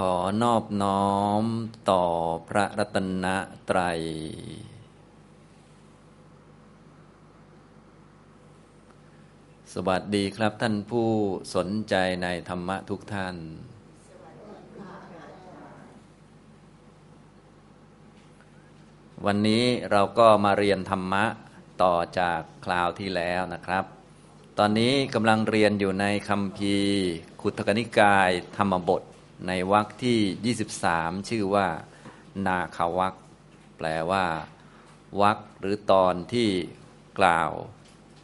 ขอนอบน้อมต่อพระรัตนตรัย สวัสดีครับท่านผู้สนใจในธรรมะทุกท่าน วันนี้เราก็มาเรียนธรรมะต่อจากคราวที่แล้วนะครับ ตอนนี้กำลังเรียนอยู่ในคำพีขุทกนิกายธรรมบท ในวรรคที่ 23 ชื่อว่า นาคาวักแปลว่าวรรคหรือตอนที่กล่าว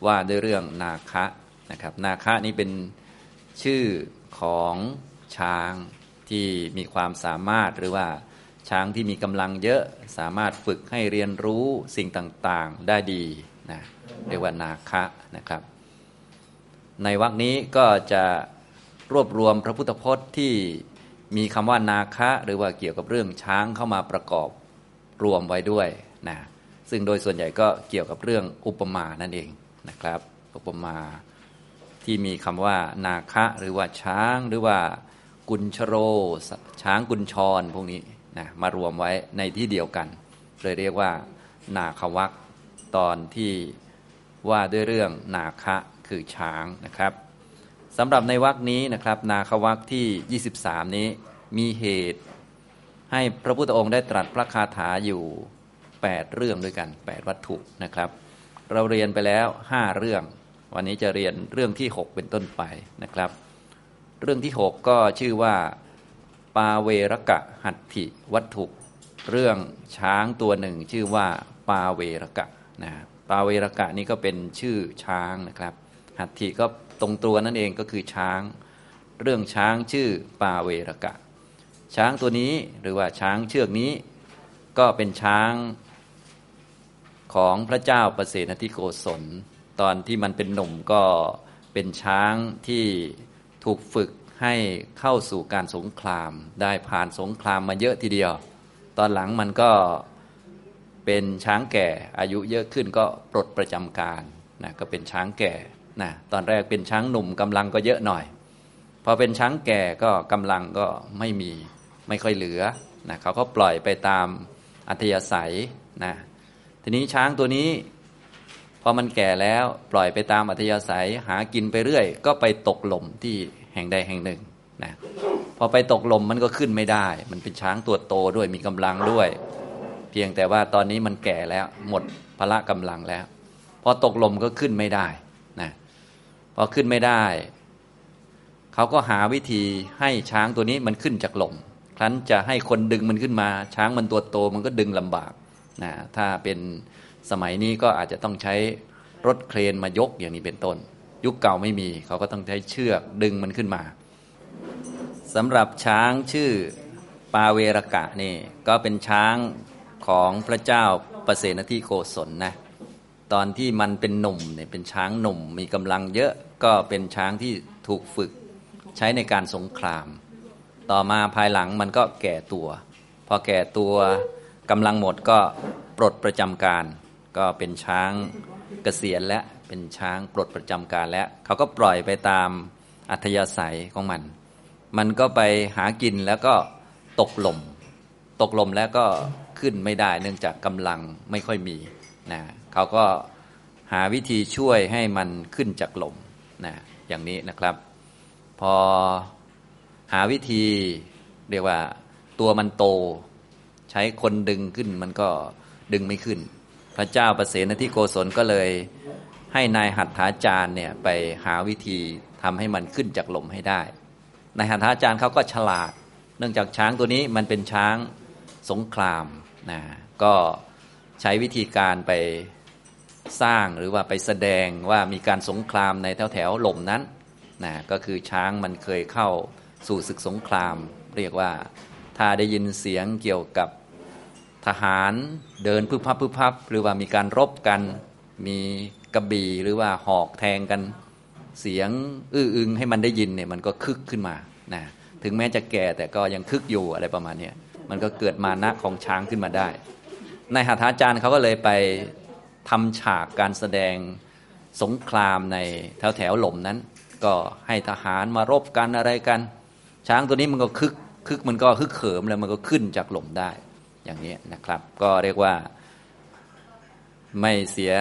ว่าด้วยเรื่องนาคะนะครับ นาคะนี้เป็นชื่อของช้างที่มีความสามารถหรือว่าช้างที่มีกำลังเยอะสามารถฝึกให้เรียนรู้สิ่งต่างๆได้ดีนะเรียกว่านาคะนะครับ ในวรรคนี้ก็จะรวบรวมพระพุทธพจน์ที่ มีคำว่านาคะหรือว่าเกี่ยวกับเรื่องช้างเข้ามาประกอบรวมไว้ด้วยนะซึ่งโดยส่วนใหญ่ก็เกี่ยวกับเรื่องอุปมานั่นเองนะครับ อุปมาที่มีคำว่านาคะหรือว่าช้างหรือว่ากุญชโร ช้างกุญชรพวกนี้นะมารวมไว้ในที่เดียวกันเลยเรียกว่า นาควักตอนที่ว่าด้วยเรื่องนาคะคือช้างนะครับ สำหรับในวรคนี้นะครับ นาควักที่ 23 นี้มีเหตุให้พระพุทธองค์ได้ตรัสพระคาถาอยู่ 8 เรื่องด้วยกัน 8 วัตถุนะครับ เราเรียนไปแล้ว 5 เรื่อง วันนี้จะเรียนเรื่องที่ 6 เป็นต้นไปนะครับ เรื่องที่ 6 ก็ชื่อว่า ปาเวรกะหัตถิวัตถุ เรื่องช้างตัวหนึ่ง ชื่อว่าปาเวรกะนะปาเวรกะนี้ก็เป็นชื่อช้างนะครับ หัตถิก็ ตรงตัวนั่นเองก็คือช้าง เรื่องช้างชื่อปาเวรกะ ช้างตัวนี้หรือว่าช้างเชือกนี้ก็เป็นช้างของพระเจ้าประเสนทิโกศล ตอนที่มันเป็นหนุ่มก็เป็นช้างที่ถูกฝึกให้เข้าสู่การสงคราม ได้ผ่านสงครามมาเยอะทีเดียว ตอนหลังมันก็เป็นช้างแก่อายุเยอะขึ้นก็ปลดประจำการนะก็เป็นช้างแก่ นะตอนแรกเป็นช้างหนุ่มกำลังก็เยอะหน่อย พอเป็นช้างแก่ก็กำลังก็ไม่มีไม่ค่อยเหลือนะเขาก็ปล่อยไปตามอัธยาศัยนะทีนี้ช้างตัวนี้พอมันแก่แล้วปล่อยไปตามอัธยาศัยหากินไปเรื่อย ก็ไปตกหล่มที่แห่งใดแห่งหนึ่งนะพอไปตกหล่มมันก็ขึ้นไม่ได้ มันเป็นช้างตัวโตด้วยมีกำลังด้วย เพียงแต่ว่าตอนนี้มันแก่แล้วหมดพละกำลังแล้ว พอตกหล่มก็ขึ้นไม่ได้ อขึ้นไม่ได้ เขาก็หาวิธีให้ช้างตัวนี้มันขึ้นจากหล่มครั้นจะให้คนดึงมันขึ้นมา ช้างมันตัวโตมันก็ดึงลำบากนะถ้าเป็นสมัยนี้ก็อาจจะต้องใช้รถเครนมายกอย่างนี้เป็นต้น ยุคเก่าไม่มี เขาก็ต้องใช้เชือกดึงมันขึ้นมาสำหรับช้างชื่อปาเวรกะนี่ก็เป็นช้างของพระเจ้าประเสนที่โกศลนะตอนที่มันเป็นหนุ่มเนี่ยเป็นช้างหนุ่มมีกำลังเยอะ ก็เป็นช้างที่ถูกฝึกใช้ในการสงคราม ต่อมาภายหลังมันก็แก่ตัว พอแก่ตัวกำลังหมดก็ปลดประจำการ ก็เป็นช้างเกษียณและเป็นช้างปลดประจำการแล้วเขาก็ปล่อยไปตามอัธยาศัยของมัน มันก็ไปหากินแล้วก็ตกหล่มตกลมแล้วก็ขึ้นไม่ได้เนื่องจากกำลังไม่ค่อยมีนะเขาก็หาวิธีช่วยให้มันขึ้นจากลม นะอย่างนี้นะครับ พอหาวิธีเรียกว่าตัวมันโต ใช้คนดึงขึ้นมันก็ดึงไม่ขึ้น พระเจ้าประเสนที่โกศลก็เลยให้นายหัตถาจารย์เนี่ยไปหาวิธีทำให้มันขึ้นจากหลมให้ได้ นายหัตถาจารย์เขาก็ฉลาด เนื่องจากช้างตัวนี้มันเป็นช้างสงครามนะก็ใช้วิธีการไป สร้างหรือว่าไปแสดงว่ามีการสงครามในแถวแถวหล่มนั้นนะก็คือช้างมันเคยเข้าสู่ศึกสงคราม เรียกว่าถ้าได้ยินเสียงเกี่ยวกับทหารเดินพึบพับพึบพับ หรือว่ามีการรบกัน มีกระบี่หรือว่าหอกแทงกันเสียงอื้ออึงให้มันได้ยินเนี่ยมันก็คึกขึ้นมานะถึงแม้จะแก่แต่ก็ยังคึกอยู่อะไรประมาณนี้มันก็เกิดมานะของช้างขึ้นมาได้ ในหัตถาจารย์เขาก็เลยไป ทำฉากการแสดงสงครามในแถวแถวหล่มนั้น ก็ให้ทหารมารบกันอะไรกัน ช้างตัวนี้มันก็คึกคึกมันก็ฮึกเขิมแล้วมันก็ขึ้นจากหล่มได้อย่างนี้นะครับ ก็เรียกว่าไม่เสีย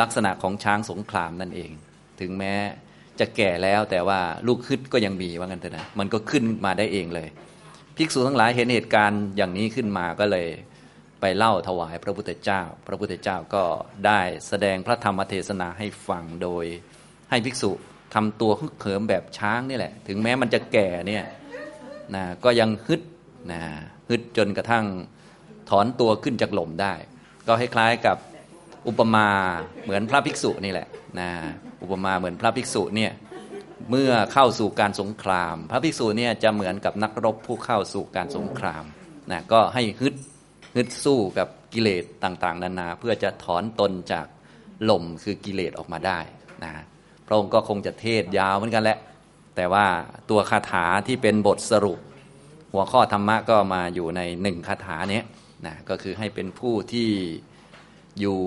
ลักษณะของช้างสงครามนั่นเอง ถึงแม้จะแก่แล้วแต่ว่าลูกคึดก็ยังมีว่างั้นเถอะนะมันก็ขึ้นมาได้เองเลย ภิกษุทั้งหลายเห็นเหตุการณ์อย่างนี้ขึ้นมาก็เลย ไปเล่าถวายพระพุทธเจ้า พระพุทธเจ้าก็ได้แสดงพระธรรมเทศนาให้ฟังโดย ให้ภิกษุทำตัวฮึกเหิมแบบช้างนี่แหละ ถึงแม้มันจะแก่เนี่ยนะก็ยังฮึดนะฮึดจนกระทั่งถอนตัวขึ้นจากหล่มได้ ก็คล้ายๆกับอุปมาเหมือนพระภิกษุนี่แหละนะอุปมาเหมือนพระภิกษุเนี่ยเมื่อเข้าสู่การสงคราม พระภิกษุเนี่ยจะเหมือนกับนักรบผู้เข้าสู่การสงครามนะก็ให้ฮึด ฮึดสู้กับกิเลสต่างๆ นานา เพื่อจะถอนตนจากลมคือกิเลสออกมาได้นะพระองค์ก็คงจะเทศยาวเหมือนกันแหละแต่ว่าตัวคาถาที่เป็นบทสรุป หัวข้อธรรมะก็มาอยู่ในหนึ่งคาถาเนี้ยนะก็คือให้เป็นผู้ที่อยู่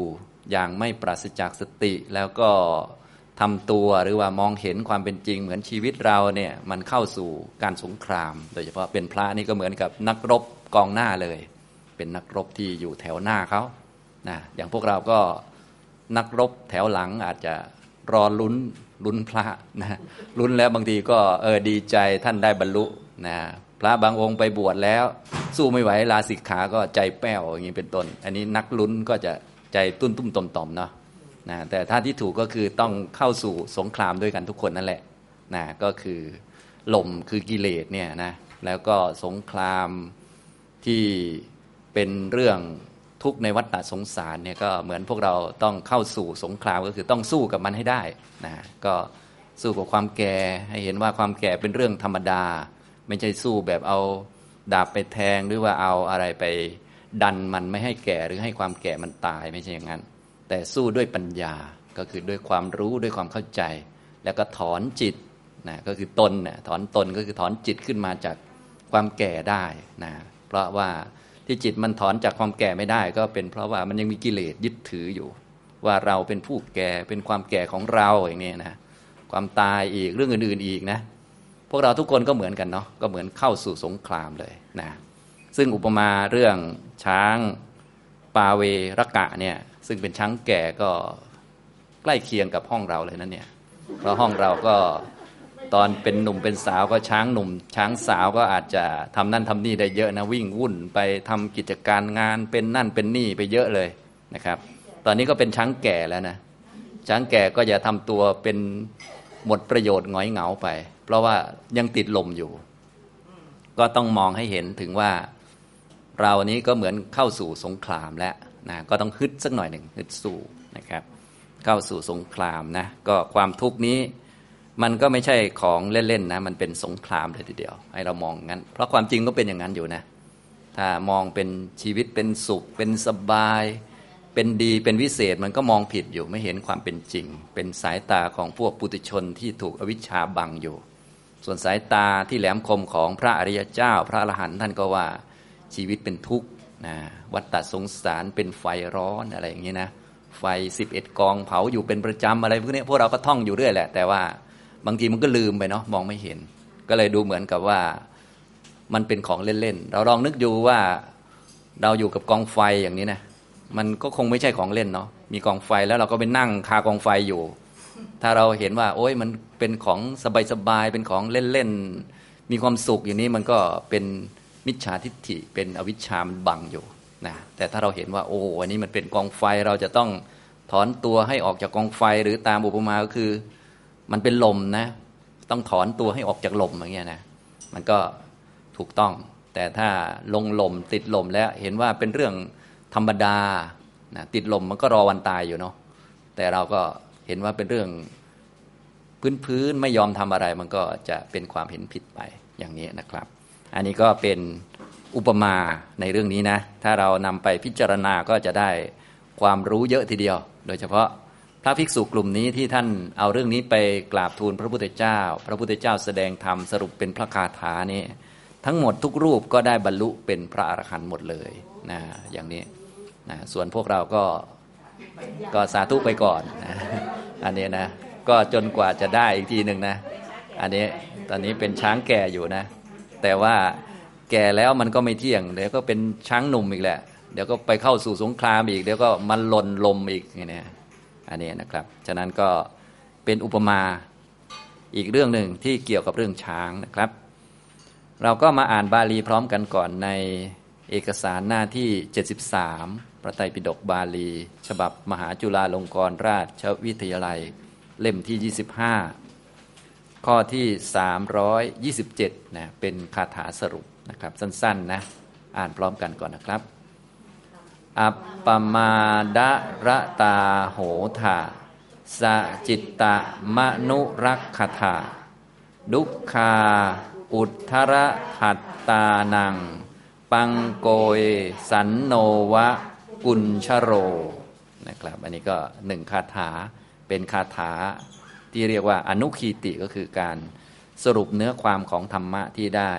อย่างไม่ปราศจากสติ แล้วก็ทำตัวหรือว่ามองเห็นความเป็นจริง เหมือนชีวิตเราเนี่ยมันเข้าสู่การสงคราม โดยเฉพาะเป็นพระนี่ก็เหมือนกับนักรบกองหน้าเลย เป็นนักรบที่อยู่แถวหน้าเขานะอย่างพวกเราก็นักรบแถวหลังอาจจะรอลุ้นลุ้นพระนะลุ้นแล้วบางทีก็เออดีใจท่านได้บรรลุนะพระบางองค์ไปบวชแล้ว สู้ไม่ไหวลาสิกขาก็ใจแป้วอย่างนี้เป็นต้น อันนี้นักลุ้นก็จะใจตุ้นตุ้มต่อมต่อมเนาะนะแต่ถ้าที่ถูกก็คือต้องเข้าสู่สงครามด้วยกันทุกคนนั่นแหละนะก็คือลมคือกิเลสเนี่ยนะแล้วก็สงครามที่ เป็นเรื่องทุกข์ในวัฏฏะสงสารเนี่ยก็เหมือนพวกเราต้องเข้าสู่สงครามก็คือต้องสู้กับมันให้ได้นะก็สู้กับความแก่ให้เห็นว่าความแก่เป็นเรื่องธรรมดา ไม่ใช่สู้แบบเอาดาบไปแทงหรือว่าเอาอะไรไปดันมันไม่ให้แก่หรือให้ความแก่มันตายไม่ใช่อย่างนั้น แต่สู้ด้วยปัญญาก็คือด้วยความรู้ด้วยความเข้าใจ แล้วก็ถอนจิตนะก็คือตนนะถอนตนก็คือถอนจิตขึ้นมาจากความแก่ได้นะเพราะว่า ที่จิตมันถอนจากความแก่ไม่ได้ ก็เป็นเพราะว่ามันยังมีกิเลสยึดถืออยู่ ว่าเราเป็นผู้แก่เป็นความแก่ของเราอย่างนี้นะความตายอีกเรื่องอื่นๆอีกนะ พวกเราทุกคนก็เหมือนกันเนาะก็เหมือนเข้าสู่สงครามเลยนะซึ่งอุปมาเรื่องช้างปาเวรกะเนี่ยซึ่งเป็นช้างแก่ก็ใกล้เคียงกับห้องเราเลยนะเนี่ยเพราะห้องเราก็ ตอนเป็นหนุ่มเป็นสาวก็ช้างหนุ่ม ช้างสาวก็อาจจะทำนั่นทำนี่ได้เยอะนะวิ่งวุ่นไปทำกิจการงานเป็นนั่นเป็นนี่ไปเยอะเลยนะครับ ตอนนี้ก็เป็นช้างแก่แล้วนะช้างแก่ก็อย่าทำตัวเป็นหมดประโยชน์งอยเหงาไป เพราะว่ายังติดลมอยู่ ก็ต้องมองให้เห็นถึงว่า เรานี้ก็เหมือนเข้าสู่สงครามแล้วนะก็ต้องฮึดสักหน่อยหนึ่งฮึดสู้นะครับ เข้าสู่สงครามนะก็ความทุกข์นี้ มันก็ไม่ใช่ของเล่นๆนะ มันเป็นสงครามเลยทีเดียว ให้เรามองงั้น เพราะความจริงก็เป็นอย่างนั้นอยู่นะ ถ้ามองเป็นชีวิตเป็นสุข เป็นสบาย เป็นดีเป็นวิเศษมันก็มองผิดอยู่ไม่เห็นความเป็นจริง เป็นสายตาของพวกปุถุชนที่ถูกอวิชชาบังอยู่ ส่วนสายตาที่แหลมคมของพระอริยเจ้า พระอรหันต์ท่านก็ว่าชีวิตเป็นทุกข์นะวัฏฏะสงสารเป็นไฟร้อนอะไรอย่างนี้นะไฟสิบเอ็ดกองเผาอยู่เป็นประจำอะไรพวกนี้พวกเราก็ท่องอยู่เรื่อยแหละ แต่ว่า บางทีมันก็ลืมไปเนาะมองไม่เห็น ก็เลยดูเหมือนกับว่ามันเป็นของเล่นๆ เราลองนึกดูว่าเราอยู่กับกองไฟอย่างนี้นะ มันก็คงไม่ใช่ของเล่นเนาะ มีกองไฟแล้วเราก็ไปนั่งคากองไฟอยู่ ถ้าเราเห็นว่า โอ้ยมันเป็นของสบายๆ เป็นของเล่นๆ มีความสุขอย่างนี้มันก็เป็นมิจฉาทิฏฐิ เป็นอวิชชามันบังอยู่นะ แต่ถ้าเราเห็นว่า โอ้อันนี้มันเป็นกองไฟ เราจะต้องถอนตัวให้ออกจากกองไฟ หรือตามอุปมาก็คือ มันเป็นลมนะ ต้องถอนตัวให้ออกจากลมอย่างเงี้ยนะมันก็ถูกต้อง แต่ถ้าลงลมติดลมแล้วเห็นว่าเป็นเรื่องธรรมดานะติดลมมันก็รอวันตายอยู่เนาะแต่เราก็เห็นว่าเป็นเรื่องพื้นพื้นไม่ยอมทำอะไร มันก็จะเป็นความเห็นผิดไปอย่างนี้นะครับ อันนี้ก็เป็นอุปมาในเรื่องนี้นะ ถ้าเรานำไปพิจารณาก็จะได้ความรู้เยอะทีเดียว โดยเฉพาะ พระภิกษุกลุ่มนี้ที่ท่านเอาเรื่องนี้ไปกราบทูลพระพุทธเจ้า พระพุทธเจ้าแสดงธรรมสรุปเป็นพระคาถานี้ทั้งหมดทุกรูปก็ได้บรรลุเป็นพระอรหันต์หมดเลยนะอย่างนี้นะส่วนพวกเราก็ก็สาธุไปก่อนนะอันนี้นะก็จนกว่าจะได้อีกทีหนึ่งนะ อันนี้ตอนนี้เป็นช้างแก่อยู่นะ แต่ว่าแก่แล้วมันก็ไม่เที่ยง เดี๋ยวก็เป็นช้างหนุ่มอีกแหละ เดี๋ยวก็ไปเข้าสู่สงครามอีก เดี๋ยวก็มันหล่นลมอีกเนี่ย อันนี้นะครับ ฉะนั้นก็เป็นอุปมาอีกเรื่องหนึ่งที่เกี่ยวกับเรื่องช้างนะครับ เราก็มาอ่านบาลีพร้อมกันก่อนในเอกสารหน้าที่ 73 พระไตรปิฎกบาลี ฉบับมหาจุฬาลงกรณราชวิทยาลัย เล่มที่ 25 ข้อที่ 327 นะ เป็นคาถาสรุปนะครับ สั้นๆนะอ่านพร้อมกันก่อนนะครับ อัปปมาดะระตาโหธาสจิตตะมนุรักขถาดุคาอุทธรหัตตานัง ปังโกยสันโนวะกุญชโรนะครับ อันนี้ก็หนึ่งคาถาเป็นคาถาที่เรียกว่าอนุคีติก็คือการสรุปเนื้อความของธรรมะที่ได้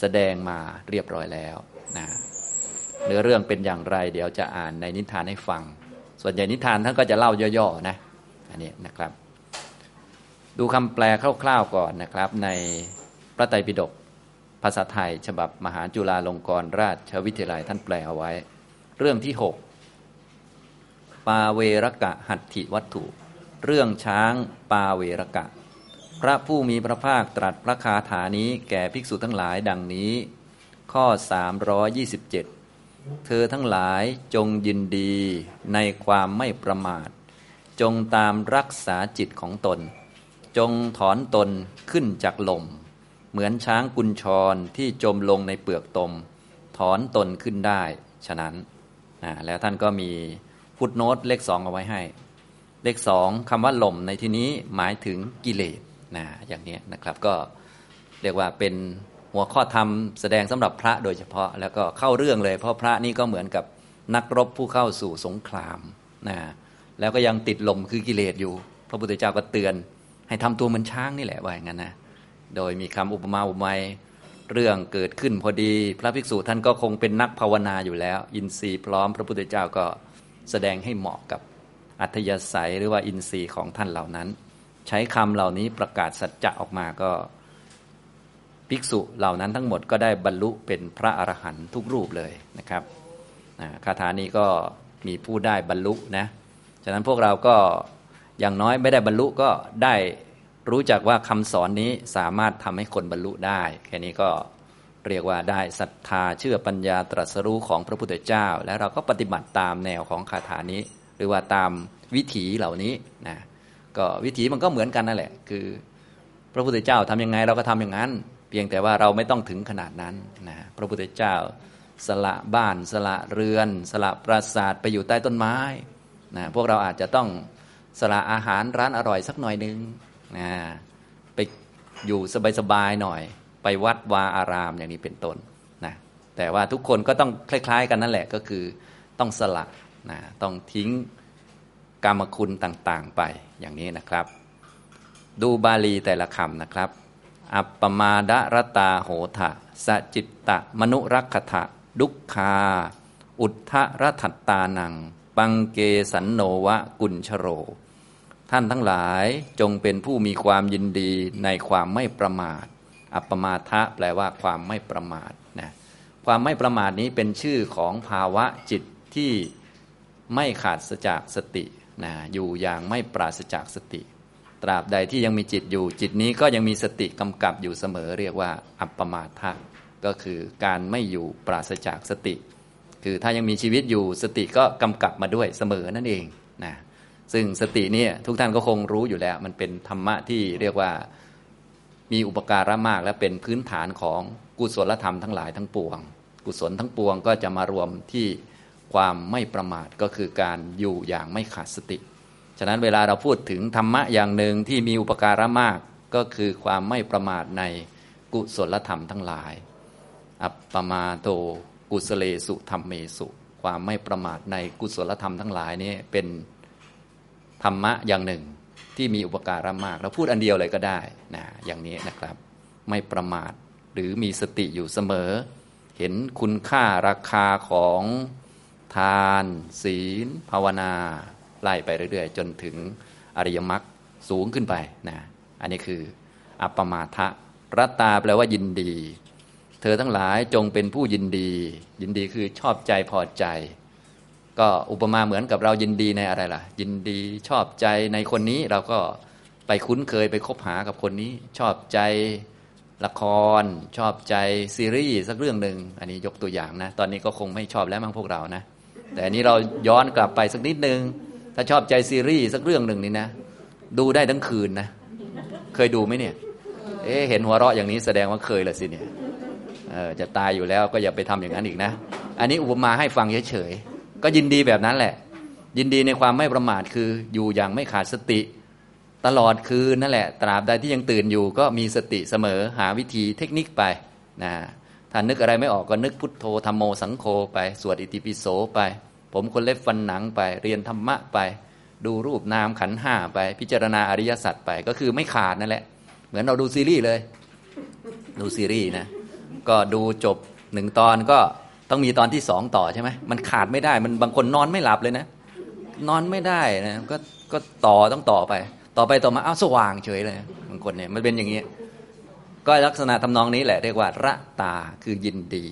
แสดงมาเรียบร้อยแล้วนะ เนื้อเรื่องเป็นอย่างไร เดี๋ยวจะอ่านในนิทานให้ฟัง ส่วนใหญ่นิทานท่านก็จะเล่าย่อๆนะอันนี้นะครับ ดูคำแปลคร่าวๆก่อนนะครับ ในพระไตรปิฎกภาษาไทย ฉบับมหาจุฬาลงกรณราชวิทยาลัยท่านแปลเอาไว้ เรื่องที่ 6 ปาเวรกะหัตถิวัตถุ เรื่องช้างปาเวรกะ พระผู้มีพระภาคตรัสพระคาถานี้แก่ภิกษุทั้งหลายดังนี้ ข้อ 327 เธอทั้งหลายจงยินดีในความไม่ประมาท จงตามรักษาจิตของตน จงถอนตนขึ้นจากลม เหมือนช้างกุญชรที่จมลงในเปลือกตม ถอนตนขึ้นได้ ฉะนั้นนะแล้วท่านก็มีฟุตโนตเลขสองเอาไว้ให้ เลขสองคำว่าลมในที่นี้หมายถึงกิเลสนะอย่างนี้นะครับก็เรียกว่าเป็น หัวข้อธรรมแสดงสำหรับพระโดยเฉพาะ แล้วก็เข้าเรื่องเลย เพราะพระนี่ก็เหมือนกับนักรบผู้เข้าสู่สงครามนะแล้วก็ยังติดลมคือกิเลสอยู่ พระพุทธเจ้าก็เตือน ให้ทำตัวเหมือนช้างนี่แหละว่าอย่างนั้นนะโดยมีคำอุปมาอุปไมยเรื่องเกิดขึ้นพอดี พระภิกษุท่านก็คงเป็นนักภาวนาอยู่แล้ว อินทรีย์พร้อมพระพุทธเจ้าก็แสดงให้เหมาะกับอัธยาศัยหรือว่าอินทรีย์ของท่านเหล่านั้น ใช้คำเหล่านี้ประกาศสัจจะออกมาก็ ภิกษุเหล่านั้นทั้งหมดก็ได้บรรลุเป็นพระอรหันต์ทุกรูปเลยนะครับคาถานี้ก็มีผู้ได้บรรลุนะ ฉะนั้นพวกเราก็อย่างน้อยไม่ได้บรรลุก็ได้รู้จักว่าคำสอนนี้สามารถทำให้คนบรรลุได้ แค่นี้ก็เรียกว่าได้ศรัทธาเชื่อปัญญาตรัสรู้ของพระพุทธเจ้า และเราก็ปฏิบัติตามแนวของคาถานี้ หรือว่าตามวิถีเหล่านี้นะก็วิถีมันก็เหมือนกันนั่นแหละ คือ พระพุทธเจ้าทำยังไงเราก็ทำอย่างนั้น เพียงแต่ว่าเราไม่ต้องถึงขนาดนั้นนะพระพุทธเจ้าสละบ้านสละเรือน สละปราสาทไปอยู่ใต้ต้นไม้นะพวกเราอาจจะต้องสละอาหารร้านอร่อยสักหน่อยนึงนะไปอยู่สบายๆหน่อย ไปวัดวาอารามอย่างนี้เป็นต้นนะแต่ว่าทุกคนก็ต้องคล้าย ๆ กันนั่นแหละก็คือต้องสละนะต้องทิ้งกรรมคุณต่างๆไปอย่างนี้นะครับ ดูบาลีแต่ละคำนะครับ อัปปมาดรตาโหทะสจิตตะมนุรักขะดุคา อุทธรถัตตานัง ปังเกสันโนวะกุญชโร ท่านทั้งหลายจงเป็นผู้มีความยินดีในความไม่ประมาท อัปปมาทะแปลว่าความไม่ประมาทนะความไม่ประมาทนี้เป็นชื่อของภาวะจิตที่ไม่ขาดจากสตินะอยู่อย่างไม่ปราศจากสติ ตราบใดที่ยังมีจิตอยู่ จิตนี้ก็ยังมีสติกำกับอยู่เสมอ เรียกว่า อัปปมาทะก็คือการไม่อยู่ปราศจากสติ คือถ้ายังมีชีวิตอยู่สติก็กำกับมาด้วยเสมอนั่นเองนะซึ่งสติเนี่ยทุกท่านก็คงรู้อยู่แล้ว มันเป็นธรรมะที่เรียกว่ามีอุปการะมากและเป็นพื้นฐานของกุศลธรรมทั้งหลายทั้งปวง กุศลทั้งปวงก็จะมารวมที่ความไม่ประมาทก็คือการอยู่อย่างไม่ขาดสติ ฉะนั้นเวลาเราพูดถึงธรรมะอย่างหนึ่งที่มีอุปการะมากก็คือความไม่ประมาทในกุศลธรรมทั้งหลาย อัปปมาโตกุศเลสุธรรมเมสุ ความไม่ประมาทในกุศลธรรมทั้งหลายนี้เป็นธรรมะอย่างหนึ่งที่มีอุปการะมากเราพูดอันเดียวเลยก็ได้นะอย่างนี้นะครับ ไม่ประมาทหรือมีสติอยู่เสมอ เห็นคุณค่าราคาของทาน ศีล ภาวนา ไล่ไปเรื่อยๆ จนถึงอริยมรรคสูงขึ้นไปนะอันนี้คือ อัปปมาทะรัตตาแปลว่ายินดี เธอทั้งหลายจงเป็นผู้ยินดี ยินดีคือชอบใจพอใจ ก็อุปมาเหมือนกับเรายินดีในอะไรล่ะ ยินดีชอบใจในคนนี้เราก็ไปคุ้นเคยไปคบหากับคนนี้ ชอบใจละคร ชอบใจซีรีส์สักเรื่องหนึ่งอันนี้ยกตัวอย่างนะ ตอนนี้ก็คงไม่ชอบแล้วมั้งพวกเรานะ แต่อันนี้เราย้อนกลับไปสักนิดนึง ถ้าชอบใจซีรีส์สักเรื่องหนึ่งนี่นะ ดูได้ทั้งคืนนะ เคยดูไหมเนี่ย เอ๊เห็นหัวเราะอย่างนี้แสดงว่าเคยละสิเนี่ยเออจะตายอยู่แล้วก็อย่าไปทำอย่างนั้นอีกนะ อันนี้อุปมาให้ฟังเฉยๆ ก็ยินดีแบบนั้นแหละ ยินดีในความไม่ประมาทคืออยู่อย่างไม่ขาดสติ ตลอดคืนนั่นแหละ ตราบใดที่ยังตื่นอยู่ ก็มีสติเสมอหาวิธีเทคนิคไปนะถ้านึกอะไรไม่ออกก็นึกพุทโธธรรมโมสังโฆไป สวดอิติปิโสไป ผมคนเล็บฟันหนังไป เรียนธรรมะไป ดูรูปนามขันห้าไป พิจารณาอริยสัจไปก็คือไม่ขาดนั่นแหละ เหมือนเราดูซีรีส์เลย ดูซีรีส์นะ ก็ดูจบหนึ่งตอนก็ต้องมีตอนที่สองต่อใช่ไหมมันขาดไม่ได้ มันบางคนนอนไม่หลับเลยนะ นอนไม่ได้นะก็ก็ต่อต้องต่อไป ต่อไปต่อมาอ้าวสว่างเฉยเลยบางคนเนี่ยมันเป็นอย่างนี้ก็ลักษณะทำนองนี้แหละเรียกว่าระตาคือยินดี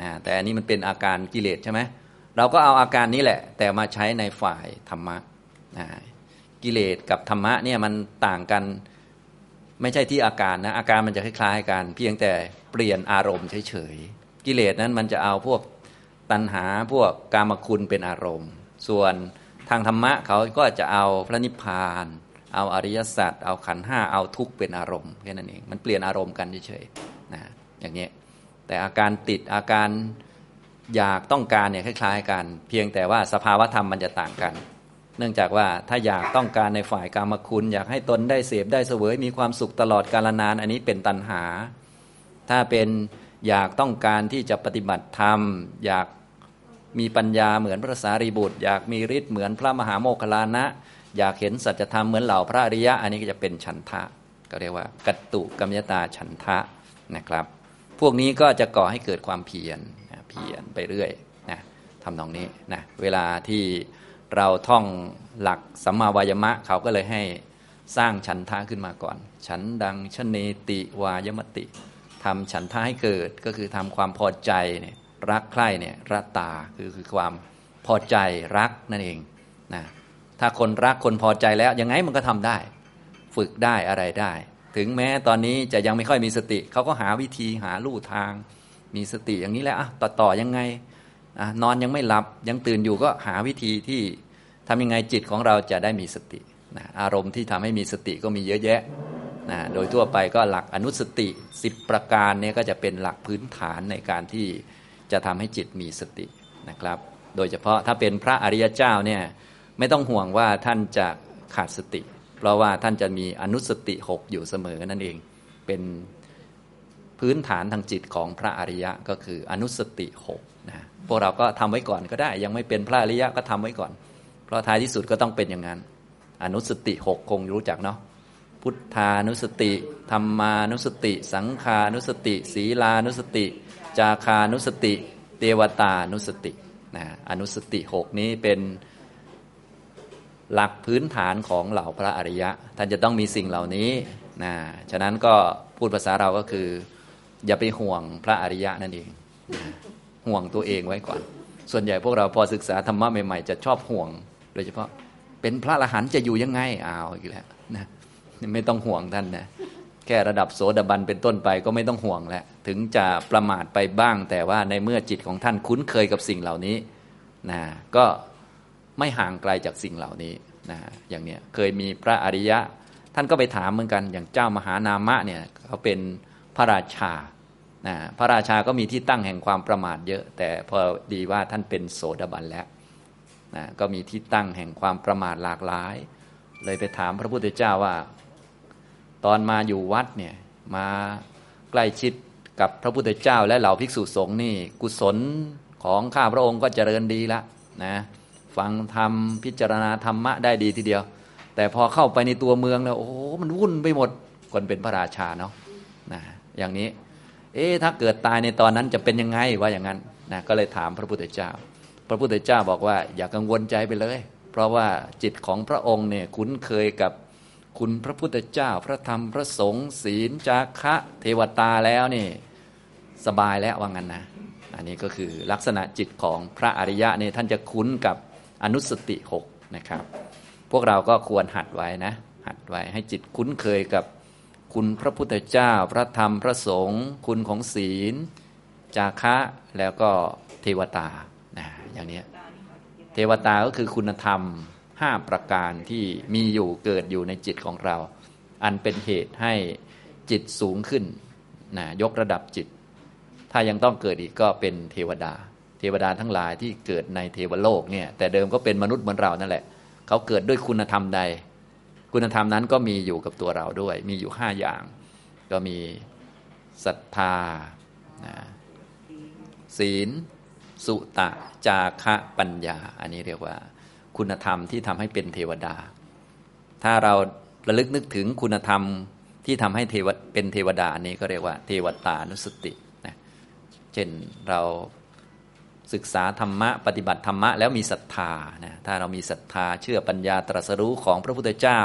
นะแต่อันนี้มันเป็นอาการกิเลสใช่ไหม เราก็เอาอาการนี้แหละ แต่มาใช้ในฝ่ายธรรมะนะกิเลสกับธรรมะเนี่ยมันต่างกันไม่ใช่ที่อาการนะอาการมันจะคล้ายๆกันเพียงแต่เปลี่ยนอารมณ์เฉยๆกิเลสนั้นมันจะเอาพวกตัณหาพวกกามคุณเป็นอารมณ์ ส่วนทางธรรมะเขาก็จะเอาพระนิพพาน เอาอริยสัจเอาขันห้าเอาทุกข์เป็นอารมณ์แค่นั้นเองมันเปลี่ยนอารมณ์กันเฉยๆนะอย่างนี้แต่อาการติดอาการ อยากต้องการเนี่ยคล้าย ๆ กัน เพียงแต่ว่าสภาวธรรมมันจะต่างกัน เนื่องจากว่าถ้าอยากต้องการในฝ่ายกามคุณ อยากให้ตนได้เสพได้เสวยมีความสุขตลอดกาลนาน อันนี้เป็นตัณหา ถ้าเป็นอยากต้องการที่จะปฏิบัติธรรม อยากมีปัญญาเหมือนพระสารีบุตร อยากมีฤทธิ์เหมือนพระมหาโมคคลานะ อยากเห็นสัจธรรมเหมือนเหล่าพระอริยะ อันนี้ก็จะเป็นฉันทะ ก็เรียกว่า กัตตุกัมยตาฉันทะนะครับ พวกนี้ก็จะก่อให้เกิดความเพียร เพียรไปเรื่อยนะทำตรงนี้นะเวลาที่เราท่องหลักสัมมาวายมะเขาก็เลยให้สร้างฉันทะขึ้นมาก่อน ฉันดังชเนติวายมติทำฉันทะให้เกิดก็คือทำความพอใจเนี่ยรักใคร่เนี่ยรัตตาคือคือความพอใจรักนั่นเองนะถ้าคนรักคนพอใจแล้วยังไงมันก็ทำได้ ฝึกได้อะไรได้ ถึงแม้ตอนนี้จะยังไม่ค่อยมีสติ เขาก็หาวิธีหาลู่ทาง มีสติอย่างนี้แล้วอะต่อต่อยังไงอะนอนยังไม่หลับยังตื่นอยู่ก็หาวิธีที่ทำยังไงจิตของเราจะได้มีสตินะอารมณ์ที่ทำให้มีสติก็มีเยอะแยะนะโดยทั่วไปก็หลักอนุสติ 10 ประการเนี้ก็จะเป็นหลักพื้นฐานในการที่จะทำให้จิตมีสตินะครับ โดยเฉพาะถ้าเป็นพระอริยเจ้าเนี่ยไม่ต้องห่วงว่าท่านจะขาดสติ เพราะว่าท่านจะมีอนุสติหกอยู่เสมอนั่นเองเป็น พื้นฐานทางจิตของพระอริยะก็คืออนุสติหกนะพวกเราก็ทำไว้ก่อนก็ได้ ยังไม่เป็นพระอริยะก็ทำไว้ก่อน เพราะท้ายที่สุดก็ต้องเป็นอย่างนั้น อนุสติหกคงรู้จักเนาะพุทธานุสติธรรมานุสติ สังขานุสติ ศีลานุสติ จาคานุสติ เทวตานุสตินะอนุสติหกนี้เป็นหลักพื้นฐานของเหล่าพระอริยะ ท่านจะต้องมีสิ่งเหล่านี้นะฉะนั้นก็พูดภาษาเราก็คือ อย่าไปห่วงพระอริยะนั่นเอง ห่วงตัวเองไว้ก่อน ส่วนใหญ่พวกเราพอศึกษาธรรมะใหม่ๆ จะชอบห่วง โดยเฉพาะเป็นพระอรหันต์จะอยู่ยังไงอ้าวอีกแล้วนะไม่ต้องห่วงท่านนะแค่ระดับโสดาบันเป็นต้นไปก็ไม่ต้องห่วงแล้วถึงจะประมาทไปบ้าง แต่ว่าในเมื่อจิตของท่านคุ้นเคยกับสิ่งเหล่านี้นะก็ไม่ห่างไกลจากสิ่งเหล่านี้นะอย่างเนี้ยเคยมีพระอริยะ ท่านก็ไปถามเหมือนกัน อย่างเจ้ามหานามะเนี่ยเขาเป็น พระราชานะพระราชาก็มีที่ตั้งแห่งความประมาทเยอะ แต่พอดีว่าท่านเป็นโสดาบันแล้วนะก็มีที่ตั้งแห่งความประมาทหลากหลาย เลยไปถามพระพุทธเจ้าว่า ตอนมาอยู่วัดเนี่ยมาใกล้ชิดกับพระพุทธเจ้าและเหล่าภิกษุสงฆ์นี่กุศลของข้าพระองค์ก็เจริญดีล้วนะฟังธรรมพิจารณาธรรมะได้ดีทีเดียว แต่พอเข้าไปในตัวเมืองแล้วโอ้โหมันวุ่นไปหมดคนเป็นพระราชาเนาะนะ อย่างนี้ เอ๊ะถ้าเกิดตายในตอนนั้นจะเป็นยังไงว่าอย่างนั้นนะก็เลยถามพระพุทธเจ้า พระพุทธเจ้าบอกว่าอย่ากังวลใจไปเลย เพราะว่าจิตของพระองค์เนี่ยคุ้นเคยกับคุณพระพุทธเจ้า พระธรรมพระสงฆ์ศีลจาคะเทวตาแล้วนี่สบายแล้วว่างั้นนะอันนี้ก็คือลักษณะจิตของพระอริยะเนี่ยท่านจะคุ้นกับอนุสติหกนะครับ พวกเราก็ควรหัดไว้นะ หัดไว้ให้จิตคุ้นเคยกับ คุณพระพุทธเจ้า พระธรรมพระสงฆ์คุณของศีล จาคะแล้วก็เทวตานะอย่างนี้เทวตาก็คือคุณธรรมห้าประการที่มีอยู่เกิดอยู่ในจิตของเรา อันเป็นเหตุให้จิตสูงขึ้นนะยกระดับจิต ถ้ายังต้องเกิดอีกก็เป็นเทวดา เทวดาทั้งหลายที่เกิดในเทวโลกเนี่ยแต่เดิมก็เป็นมนุษย์เหมือนเรานั่นแหละ เขาเกิดด้วยคุณธรรมใด คุณธรรมนั้นก็มีอยู่กับตัวเราด้วย มีอยู่ห้าอย่าง ก็มีศรัทธานะศีล สุตะ จาคะปัญญา อันนี้เรียกว่า คุณธรรมที่ทำให้เป็นเทวดา ถ้าเราระลึกนึกถึงคุณธรรมที่ทำให้เทวเป็นเทวดานี้ก็เรียกว่า เทวตานุสตินะเช่นเรา ศึกษาธรรมะปฏิบัติธรรมะแล้วมีศรัทธานะถ้าเรามีศรัทธาเชื่อปัญญาตรัสรู้ของพระพุทธเจ้า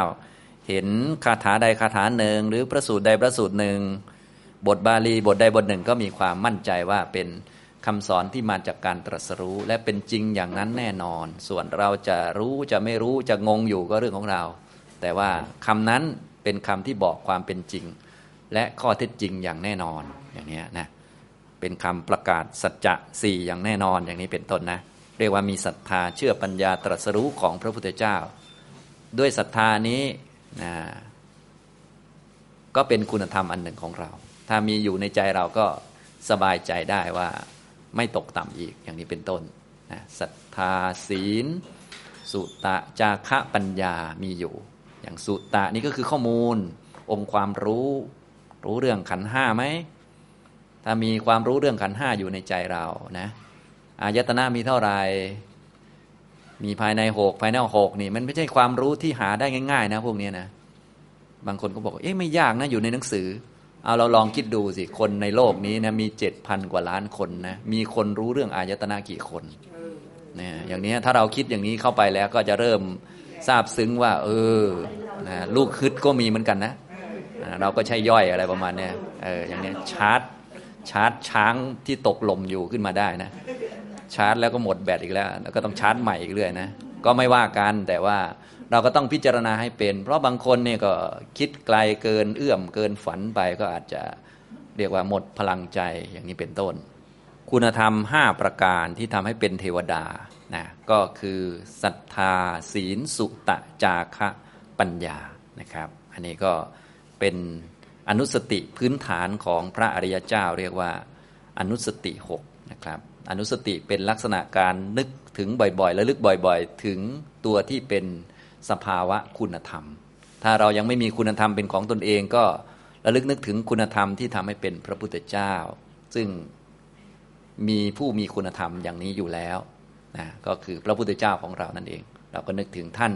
เห็นคาถาใดคาถาหนึ่ง หรือพระสูตรใดพระสูตรหนึ่ง บทบาลีบทใดบทหนึ่งก็มีความมั่นใจว่าเป็นคำสอนที่มาจากการตรัสรู้ และเป็นจริงอย่างนั้นแน่นอน ส่วนเราจะรู้จะไม่รู้จะงงอยู่ก็เรื่องของเรา แต่ว่าคำนั้นเป็นคำที่บอกความเป็นจริง และข้อเท็จจริงอย่างแน่นอนอย่างนี้นะ เป็นคำประกาศสัจจะสี่อย่างแน่นอนอย่างนี้เป็นต้นนะ เรียกว่ามีศรัทธาเชื่อปัญญาตรัสรู้ของพระพุทธเจ้า ด้วยศรัทธานี้นะก็เป็นคุณธรรมอันหนึ่งของเรา ถ้ามีอยู่ในใจเราก็สบายใจได้ว่าไม่ตกต่ำอีกอย่างนี้เป็นต้นนะศรัทธาศีล สุตะจาคะปัญญามีอยู่ อย่างสุตะนี่ก็คือข้อมูล องค์ความรู้ รู้เรื่องขันห้าไหม ถ้ามีความรู้เรื่องขันห้าอยู่ในใจเรานะอายตนะมีเท่าไหร่มีภายในหกภายนอกหกนี่ มันไม่ใช่ความรู้ที่หาได้ง่ายๆ นะ พวกนี้นะบางคนก็บอกเอ๊ะไม่ยากนะอยู่ในหนังสือเอาเราลองคิดดูสิคนในโลกนี้นะมีเจ็ดพันกว่าล้านคนนะมีคนรู้เรื่องอายตนะกี่คนเนี่ยอย่างนี้ถ้าเราคิดอย่างนี้เข้าไปแล้วก็จะเริ่มทราบซึ้งว่า เออนะลูกคึดก็มีเหมือนกันนะ เราก็ใช้ย่อยอะไรประมาณนี้เอออย่างนี้ชาร์จ ชาร์จช้างที่ตกลมอยู่ขึ้นมาได้นะ ชาร์จแล้วก็หมดแบตอีกแล้ว แล้วก็ต้องชาร์จใหม่อีกเรื่อยนะก็ไม่ว่ากันแต่ว่าเราก็ต้องพิจารณาให้เป็น เพราะบางคนเนี่ยก็คิดไกลเกินเอื้อมเกินฝันไปก็อาจจะเรียกว่าหมดพลังใจอย่างนี้เป็นต้น คุณธรรม 5 ประการที่ทำให้เป็นเทวดานะก็คือศรัทธา ศีลสุตะจาคะปัญญานะครับ อันนี้ก็เป็น อนุสติพื้นฐานของพระอริยเจ้า เรียกว่าอนุสติหกนะครับ อนุสติเป็นลักษณะการนึกถึงบ่อยๆและลึกบ่อยๆ ถึงตัวที่เป็นสภาวะคุณธรรม ถ้าเรายังไม่มีคุณธรรมเป็นของตนเองก็ระลึกนึกถึงคุณธรรมที่ทำให้เป็นพระพุทธเจ้า ซึ่งมีผู้มีคุณธรรมอย่างนี้อยู่แล้วนะก็คือพระพุทธเจ้าของเรานั่นเอง เราก็นึกถึงท่าน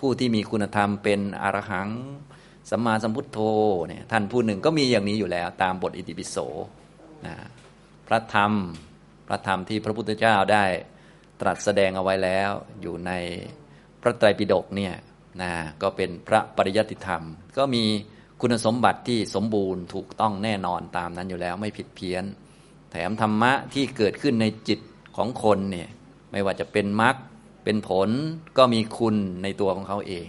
ผู้ที่มีคุณธรรมเป็นอรหัง สัมมาสัมพุทโธเนี่ยท่านผู้หนึ่งก็มีอย่างนี้อยู่แล้ว ตามบทอิติปิโสนะพระธรรมพระธรรมที่พระพุทธเจ้าได้ตรัสแสดงเอาไว้แล้วอยู่ในพระไตรปิฎกเนี่ยนะก็เป็นพระปริยัติธรรม ก็มีคุณสมบัติที่สมบูรณ์ถูกต้องแน่นอนตามนั้นอยู่แล้วไม่ผิดเพี้ยน แถมธรรมะที่เกิดขึ้นในจิตของคนเนี่ยไม่ว่าจะเป็นมรรคเป็นผลก็มีคุณในตัวของเขาเอง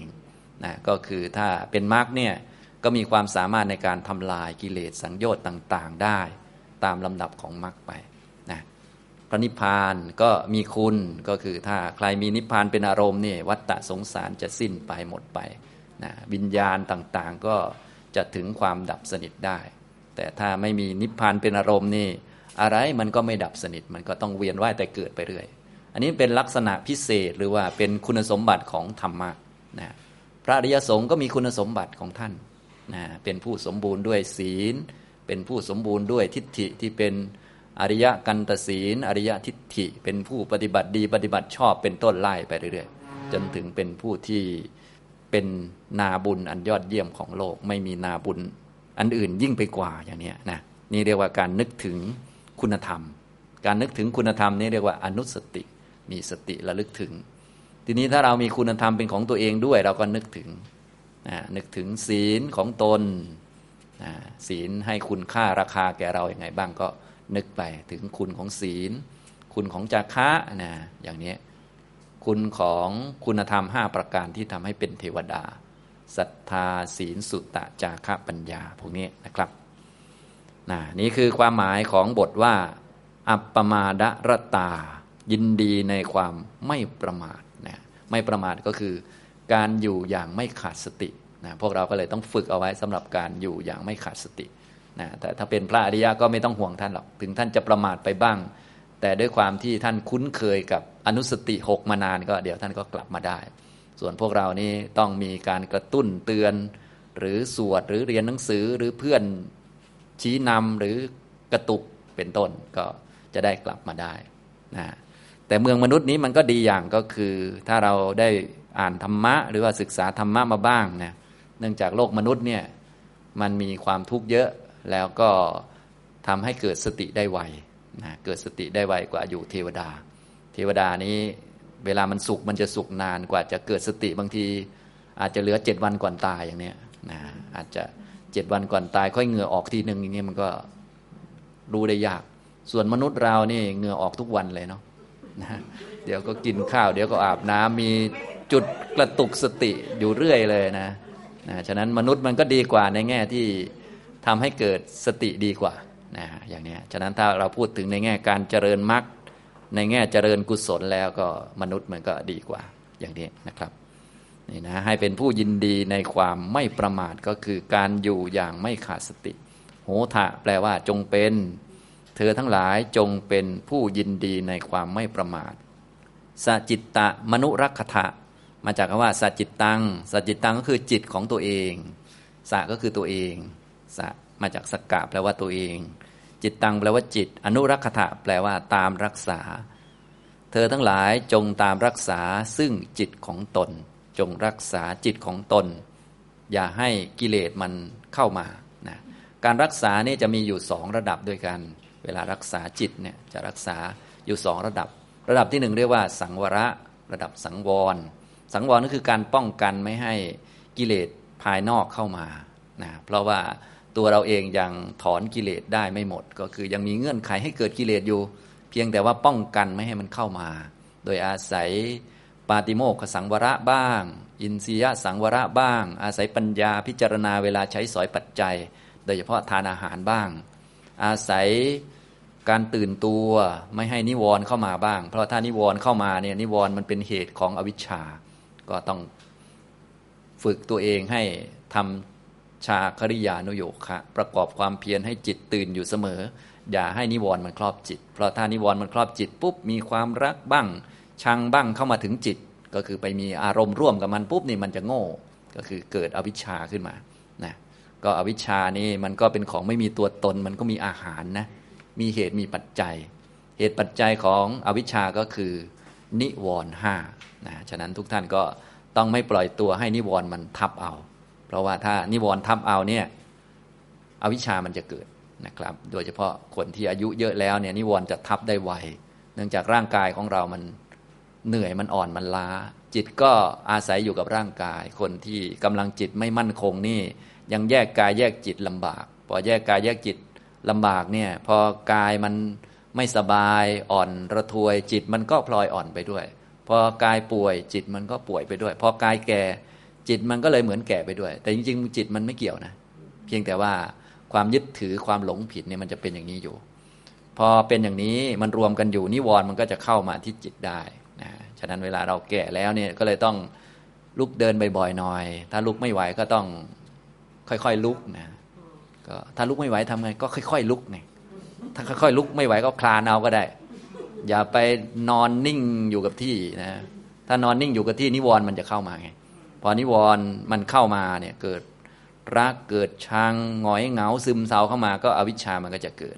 นะก็คือถ้าเป็นมรรคเนี่ยก็มีความสามารถในการทำลายกิเลสสังโยชน์ต่างๆ ได้ ตามลำดับของมรรคไปนะพระนิพพานก็มีคุณก็คือถ้าใครมีนิพพานเป็นอารมณ์นี่วัฏฏะสงสารจะสิ้นไปหมดไปนะวิญญาณต่างๆ ก็จะถึงความดับสนิทได้ แต่ถ้าไม่มีนิพพานเป็นอารมณ์นี่อะไรมันก็ไม่ดับสนิทมันก็ต้องเวียนว่ายแต่เกิดไปเรื่อย อันนี้เป็นลักษณะพิเศษหรือว่าเป็นคุณสมบัติของธรรมะนะ ระอริยสงฆ์ก็มีคุณสมบัติของท่านนะเป็นผู้สมบูรณ์ด้วยศีล เป็นผู้สมบูรณ์ด้วยทิฏฐิที่เป็นอริยกันตศีล อริยทิฏฐิ เป็นผู้ปฏิบัติดีปฏิบัติชอบเป็นต้นไล่ไปเรื่อยๆ จนถึงเป็นผู้ที่เป็นนาบุญอันยอดเยี่ยมของโลก ไม่มีนาบุญอันอื่นยิ่งไปกว่าอย่างนี้นะนี่เรียกว่าการนึกถึงคุณธรรม การนึกถึงคุณธรรมนี่เรียกว่าอนุสติ มีสติระลึกถึง ทีนี้ถ้าเรามีคุณธรรมเป็นของตัวเองด้วย เราก็นึกถึงนึกถึงศีลของตนศีลให้คุณค่าราคาแก่เราอย่างไงบ้างก็นึกไปถึงคุณของศีล คุณของจาคะนะอย่างนี้คุณของคุณธรรม 5 ประการที่ทำให้เป็นเทวดาศรัทธาศีลสุตตะจาคะปัญญาพวกนี้นะครับนะนี่คือความหมายของบทว่า อัปปมาดรตา ยินดีในความไม่ประมาท ไม่ประมาทก็คือ การอยู่อย่างไม่ขาดสตินะพวกเราก็เลยต้องฝึกเอาไว้สำหรับการอยู่อย่างไม่ขาดสตินะแต่ถ้าเป็นพระอริยะก็ไม่ต้องห่วงท่านหรอกถึงท่านจะประมาทไปบ้าง แต่ด้วยความที่ท่านคุ้นเคยกับอนุสติหกมานานก็เดี๋ยวท่านก็กลับมาได้ ส่วนพวกเรานี่ต้องมีการกระตุ้นเตือน หรือสวดหรือเรียนหนังสือหรือเพื่อนชี้นำหรือกระตุกเป็นต้นก็จะได้กลับมาได้นะ แต่เมืองมนุษย์นี้มันก็ดีอย่างก็คือ ถ้าเราได้อ่านธรรมะ หรือว่าศึกษาธรรมะมาบ้างนะเนื่องจากโลกมนุษย์เนี่ยมันมีความทุกข์เยอะแล้วก็ทำให้เกิดสติได้ไวนะเกิดสติได้ไวกว่าอยู่เทวดา เทวดานี้เวลามันสุขมันจะสุขนานกว่าจะเกิดสติบางที อาจจะเหลือเจ็ดวันก่อนตายอย่างเนี้ยนะอาจจะเจ็ดวันก่อนตาย ค่อยเหงื่อออกทีหนึ่งอย่างนี้ยมันก็รู้ได้ยาก ส่วนมนุษย์เรานี่เหงื่อออกทุกวันเลยเนาะ นะเดี๋ยวก็กินข้าว เดี๋ยวก็อาบน้ำมีจุดกระตุกสติอยู่เรื่อยเลยนะนะฉะนั้นมนุษย์มันก็ดีกว่าในแง่ที่ทำให้เกิดสติดีกว่านะอย่างนี้ฉะนั้นถ้าเราพูดถึงในแง่การเจริญมรรคในแง่เจริญกุศลแล้วก็มนุษย์มันก็ดีกว่าอย่างนี้นะครับนี่นะให้เป็นผู้ยินดีในความไม่ประมาทก็คือการอยู่อย่างไม่ขาดสติ โหทะแปลว่าจงเป็น เธอทั้งหลายจงเป็นผู้ยินดีในความไม่ประมาทสจิตตะมนุรักขะมาจากคำว่าสจิตตังสจิตตังก็คือจิตของตัวเองสะก็คือตัวเองสะมาจากสกกะแปลว่าตัวเอง จิตตังแปลว่าจิต อนุรักษะแปลว่าตามรักษา เธอทั้งหลายจงตามรักษาซึ่งจิตของตน จงรักษาจิตของตน อย่าให้กิเลสมันเข้ามานะการรักษานี่จะมีอยู่สองระดับด้วยกัน เวลารักษาจิตเนี่ยจะรักษาอยู่สองระดับ ระดับที่หนึ่งเรียกว่า สังวระระดับสังวร สังวรก็คือการป้องกันไม่ให้กิเลสภายนอกเข้ามานะเพราะว่าตัวเราเองยังถอนกิเลสได้ไม่หมด ก็คือยังมีเงื่อนไขให้เกิดกิเลสอยู่ เพียงแต่ว่าป้องกันไม่ให้มันเข้ามา โดยอาศัยปาติโมกขสังวระบ้าง อินทรียสังวระบ้าง อาศัยปัญญาพิจารณาเวลาใช้สอยปัจจัย โดยเฉพาะทานอาหารบ้าง อาศัย การตื่นตัวไม่ให้นิวรณ์เข้ามาบ้าง เพราะถ้านิวรณ์เข้ามาเนี่ยนิวรณ์มันเป็นเหตุของอวิชชา ก็ต้องฝึกตัวเองให้ทำชาคริยานุโยคะประกอบความเพียรให้จิตตื่นอยู่เสมอ อย่าให้นิวรณ์มันครอบจิต เพราะถ้านิวรณ์มันครอบจิตปุ๊บมีความรักบ้าง ชังบ้างเข้ามาถึงจิต ก็คือไปมีอารมณ์ร่วมกับมันปุ๊บนี่มันจะโง่ ก็คือเกิดอวิชชาขึ้นมานะก็อวิชชานี่มันก็เป็นของไม่มีตัวตนมันก็มีอาหารนะ มีเหตุมีปัจจัย เหตุปัจจัยของอวิชชาก็คือ นิวรณ์ห้านะฉะนั้นทุกท่านก็ต้องไม่ปล่อยตัวให้นิวรณ์มันทับเอา เพราะว่าถ้านิวรณ์ทับเอาเนี่ยอวิชชามันจะเกิดนะครับ โดยเฉพาะคนที่อายุเยอะแล้วเนี่ยนิวรณ์จะทับได้ไว เนื่องจากร่างกายของเรามันเหนื่อยมันอ่อนมันล้า จิตก็อาศัยอยู่กับร่างกาย คนที่กำลังจิตไม่มั่นคงนี่ ยังแยกกายแยกจิตลำบาก พอแยกกายแยกจิต ลำบากเนี่ย พอกายมันไม่สบายอ่อนระทวย จิตมันก็พลอยอ่อนไปด้วย พอกายป่วยจิตมันก็ป่วยไปด้วย พอกายแก่จิตมันก็เลยเหมือนแก่ไปด้วย แต่จริงๆ จิตมันไม่เกี่ยวนะ เพียงแต่ว่าความยึดถือความหลงผิดเนี่ยมันจะเป็นอย่างนี้อยู่ พอเป็นอย่างนี้มันรวมกันอยู่นิวรณ์มันก็จะเข้ามาที่จิตได้นะฉะนั้นเวลาเราแก่แล้วเนี่ยก็เลยต้องลุกเดินบ่อยๆหน่อย ถ้าลุกไม่ไหวก็ต้องค่อยๆลุกนะ ก็ถ้าลุกไม่ไหวทำไง ก็ค่อยๆลุกไงถ้าค่อยๆลุกไม่ไหวก็คลานเอาก็ได้ อย่าไปนอนนิ่งอยู่กับที่นะถ้านอนนิ่งอยู่กับที่นิวรณ์มันจะเข้ามาไงพอนิวรณ์มันเข้ามาเนี่ยเกิดรักเกิดชังหงอยเหงาซึมเศร้าเข้ามา ก็อวิชชามันก็จะเกิด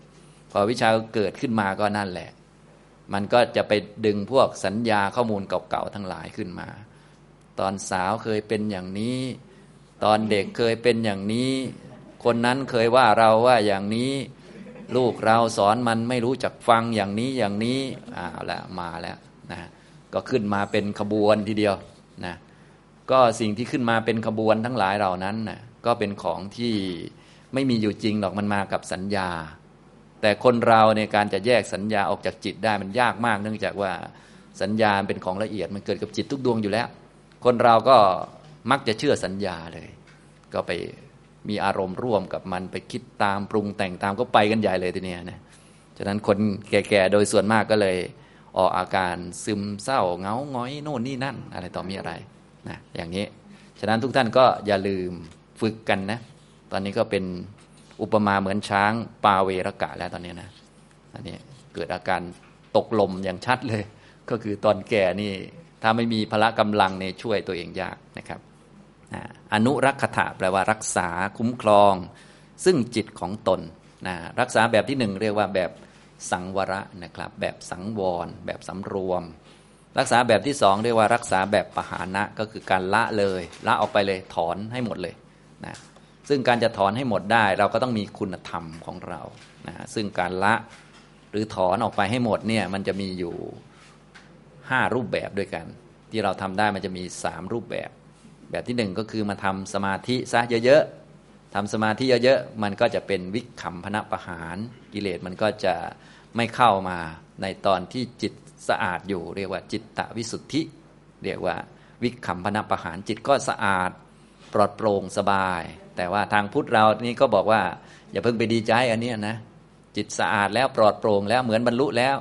พอวิชาเกิดขึ้นมาก็นั่นแหละ มันก็จะไปดึงพวกสัญญาข้อมูลเก่าๆทั้งหลายขึ้นมา ตอนสาวเคยเป็นอย่างนี้ ตอนเด็กเคยเป็นอย่างนี้ คนนั้นเคยว่าเราว่าอย่างนี้ ลูกเราสอนมันไม่รู้จักฟังอย่างนี้อย่างนี้อ้าวล้วมาแล้วนะก็ขึ้นมาเป็นขบวนทีเดียวนะก็สิ่งที่ขึ้นมาเป็นขบวนทั้งหลายเหล่านั้นนะก็เป็นของที่ไม่มีอยู่จริงหรอกมันมากับสัญญา แต่คนเราในการจะแยกสัญญาออกจากจิตได้มันยากมาก เนื่องจากว่าสัญญาเป็นของละเอียดมันเกิดกับจิตทุกดวงอยู่แล้ว คนเราก็มักจะเชื่อสัญญาเลย ก็ไป มีอารมณ์ร่วมกับมันไปคิดตามปรุงแต่งตามก็ไปกันใหญ่เลยทีเนี้ยนะฉะนั้นคนแก่ๆโดยส่วนมากก็เลย ออกอาการซึมเศร้าเงาง้อยโน่นนี่นั่น อะไรต่อมีอะไรนะอย่างนี้ ฉะนั้นทุกท่านก็อย่าลืมฝึกกันนะ ตอนนี้ก็เป็นอุปมาเหมือนช้างปาเวรกะแล้วตอนนี้นะอันนี้เกิดอาการตกลมอย่างชัดเลย ก็คือตอนแก่นี่ถ้าไม่มีพละกำลังเนี่ยช่วยตัวเองยากนะครับ อนุรักษะแปลว่ารักษาคุ้มครอง ซึ่งจิตของตนนะรักษาแบบที่หนึ่งเรียกว่าแบบสังวรนะครับแบบสังวร แบบสำรวม รักษาแบบที่สองเรียกว่ารักษาแบบปหานะก็คือการละเลยละออกไปเลยถอนให้หมดเลยนะซึ่งการจะถอนให้หมดได้ เราก็ต้องมีคุณธรรมของเรานะซึ่งการละหรือถอนออกไปให้หมดเนี่ยมันจะมีอยู่ห้ารูปแบบด้วยกัน ที่เราทำได้มันจะมีสามรูปแบบ แบบที่หนึ่งก็คือมาทำสมาธิซะเยอะๆทำสมาธิเยอะๆมันก็จะเป็นวิขำพนะประหาร กิเลสมันก็จะไม่เข้ามาในตอนที่จิตสะอาดอยู่ เรียกว่าจิตตวิสุทธิ เรียกว่าวิขำพนะประหารจิตก็สะอาดปลอดโปร่งสบาย แต่ว่าทางพุทธเรานี่ก็บอกว่า อย่าเพิ่งไปดีใจอันนี้นะจิตสะอาดแล้วปลอดโปร่งแล้วเหมือนบรรลุแล้ว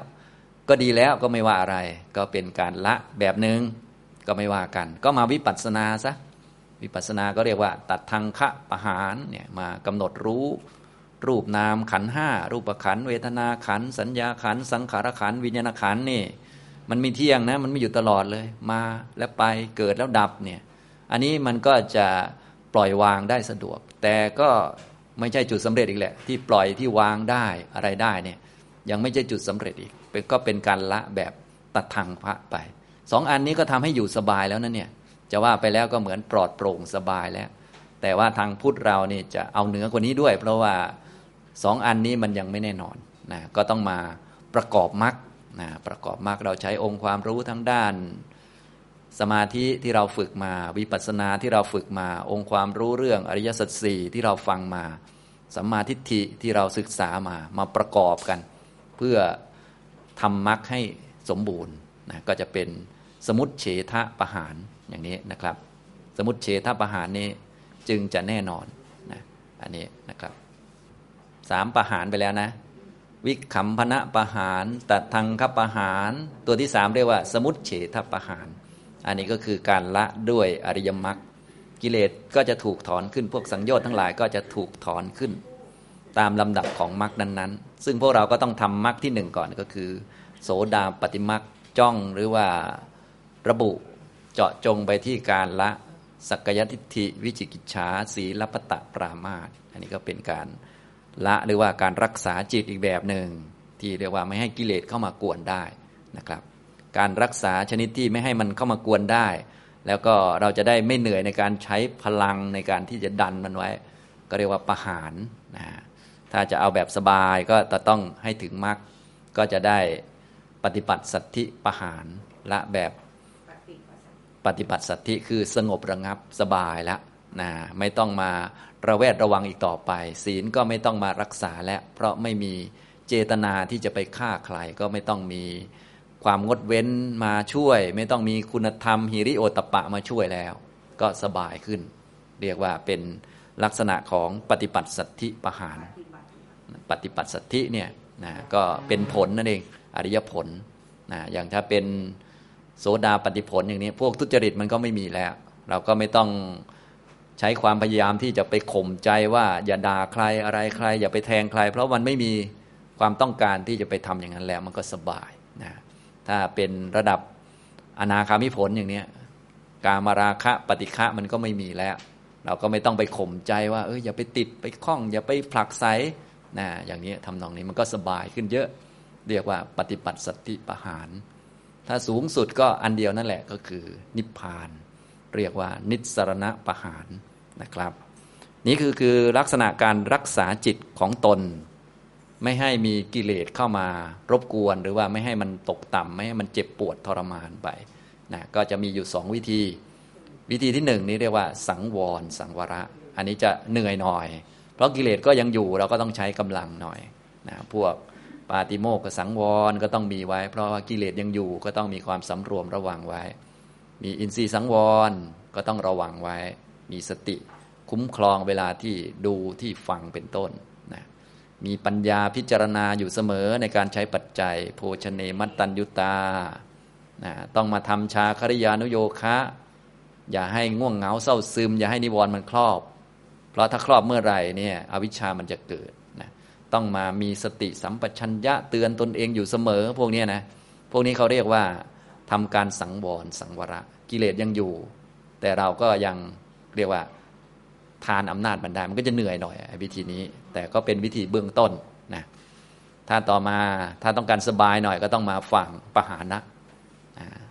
ก็ดีแล้วก็ไม่ว่าอะไร ก็เป็นการละแบบหนึ่ง ก็ไม่ว่ากัน ก็มาวิปัสสนาซะวิปัสสนาก็เรียกว่า ตัดทางคะปะหารเนี่ยมากำหนดรู้ รูปนามขันห้ารูปขันเวทนาขัน สัญญาขัน สังขารขัน วิญญาณขันนี่ มันมีเที่ยงนะ มันไม่อยู่ตลอดเลย มาแล้วไปเกิดแล้วดับเนี่ยอันนี้มันก็จะปล่อยวางได้สะดวก แต่ก็ไม่ใช่จุดสำเร็จอีกแหละ ที่ปล่อยที่วางได้อะไรได้เนี่ยยังไม่ใช่จุดสำเร็จอีกเป็นก็เป็นการละแบบตัดทางพระไป สองอันนี้ก็ทำให้อยู่สบายแล้วนั่นเนี่ย จะว่าไปแล้วก็เหมือนปลอดโปร่งสบายแล้ว แต่ว่าทางพุทธเรานี่จะเอาเหนือกว่านี้ด้วย เพราะว่าสองอันนี้มันยังไม่แน่นอนนะก็ต้องมาประกอบมรรคนะประกอบมรรคเราใช้องค์ความรู้ทั้งด้าน สมาธิที่เราฝึกมา วิปัสสนาที่เราฝึกมา องค์ความรู้เรื่องอริยสัจสี่ที่เราฟังมาสัมมาทิฏฐิที่เราศึกษามามาประกอบกัน เพื่อทำมรรคให้สมบูรณ์นะก็จะเป็น สมุติเฉทะประหารอย่างนี้นะครับ สมุติเฉทะประหารนี้จึงจะแน่นอนนะอันนี้นะครับสามประหารไปแล้วนะ วิคัมพนะประหารตัดทางคประหาร ตัวที่สามเรียกว่า สมุติเฉทประหาร อันนี้ก็คือการละด้วยอริยมรรคกิเลสก็จะถูกถอนขึ้นพวกสังโยชน์ทั้งหลายก็จะถูกถอนขึ้น ตามลำดับของมรรคนั้นๆ ซึ่งพวกเราก็ต้องทำมรรคที่หนึ่งก่อนก็คือ โสดาปฏิมรรคจ้องหรือว่า ระบุเจาะจงไปที่การละสักยทิฏฐิวิจิกิจฉาสีลปตะปรามาตอันนี้ก็เป็นการละหรือว่าการรักษาจิตอีกแบบหนึ่ง ที่เรียกว่าไม่ให้กิเลสเข้ามากวนได้นะครับ การรักษาชนิดที่ไม่ให้มันเข้ามากวนได้ แล้วก็เราจะได้ไม่เหนื่อยในการใช้พลังในการที่จะดันมันไว้ ก็เรียกว่าประหารนะถ้าจะเอาแบบสบายก็จะต้องให้ถึงมรรคก็จะได้ปฏิบัติสัตธิประหารละแบบ ปฏิบัติสัตธิคือสงบระงับสบายแล้วนะไม่ต้องมาระแวดระวังอีกต่อไป ศีลก็ไม่ต้องมารักษาแล้วเพราะไม่มีเจตนาที่จะไปฆ่าใคร ก็ไม่ต้องมีความงดเว้นมาช่วย ไม่ต้องมีคุณธรรมฮิริโอตปะมาช่วยแล้ว ก็สบายขึ้น เรียกว่าเป็นลักษณะของปฏิบัติสัตธิประหาร ปฏิบัติสัตธิเนี่ยนะก็เป็นผลนั่นเองอริยผลนะอย่างถ้าเป็น โสดาปฏิผลอย่างนี้ พวกทุจริตมันก็ไม่มีแล้ว เราก็ไม่ต้องใช้ความพยายามที่จะไปข่มใจว่าอย่าด่าใครอะไรใคร อย่าไปแทงใคร เพราะมันไม่มีความต้องการที่จะไปทำอย่างนั้นแล้วมันก็สบายนะถ้าเป็นระดับอนาคามิผลอย่างนี้กามาราคะปฏิฆะมันก็ไม่มีแล้ว เราก็ไม่ต้องไปข่มใจว่าเอออย่าไปติดไปคล้อง อย่าไปผลักไสนะอย่างนี้ทำนองนี้มันก็สบายขึ้นเยอะ เรียกว่าปฏิบัติสติปหาร ถ้าสูงสุดก็อันเดียวนั่นแหละก็คือนิพพาน เรียกว่านิสรณะประหารนะครับ นี่คือคือลักษณะการรักษาจิตของตน ไม่ให้มีกิเลสเข้ามารบกวน หรือว่าไม่ให้มันตกต่ำไม่ให้มันเจ็บปวดทรมานไปนะก็จะมีอยู่สองวิธี วิธีที่หนึ่งนี้เรียกว่า สังวร สังวระ อันนี้จะเหนื่อยหน่อย เพราะกิเลสก็ยังอยู่เราก็ต้องใช้กำลังหน่อยนะพวก ปาติโมกขสังวรก็ต้องมีไว้ เพราะว่ากิเลสยังอยู่ก็ต้องมีความสำรวมระวังไว้ มีอินทรีย์สังวรก็ต้องระวังไว้ มีสติ คุ้มครองเวลาที่ดูที่ฟังเป็นต้นนะมีปัญญาพิจารณาอยู่เสมอในการใช้ปัจจัย โภชเนมัตตัญยุตานะต้องมาทำชาคริยานุโยคะ อย่าให้ง่วงเหงาเศร้าซึม อย่าให้นิวรณ์มันครอบ เพราะถ้าครอบเมื่อไหร่เนี่ยอวิชามันจะเกิด ต้องมามีสติสัมปชัญญะเตือนตนเองอยู่เสมอ พวกนี้นะพวกนี้เขาเรียกว่าทำการสังวรสังวระกิเลสยังอยู่ แต่เราก็ยังเรียกว่าทานอำนาจมันได้มันก็จะเหนื่อยหน่อยวิธีนี้ แต่ก็เป็นวิธีเบื้องต้นนะถ้าต่อมาถ้าต้องการสบายหน่อยก็ต้องมาฝั่งปหานะ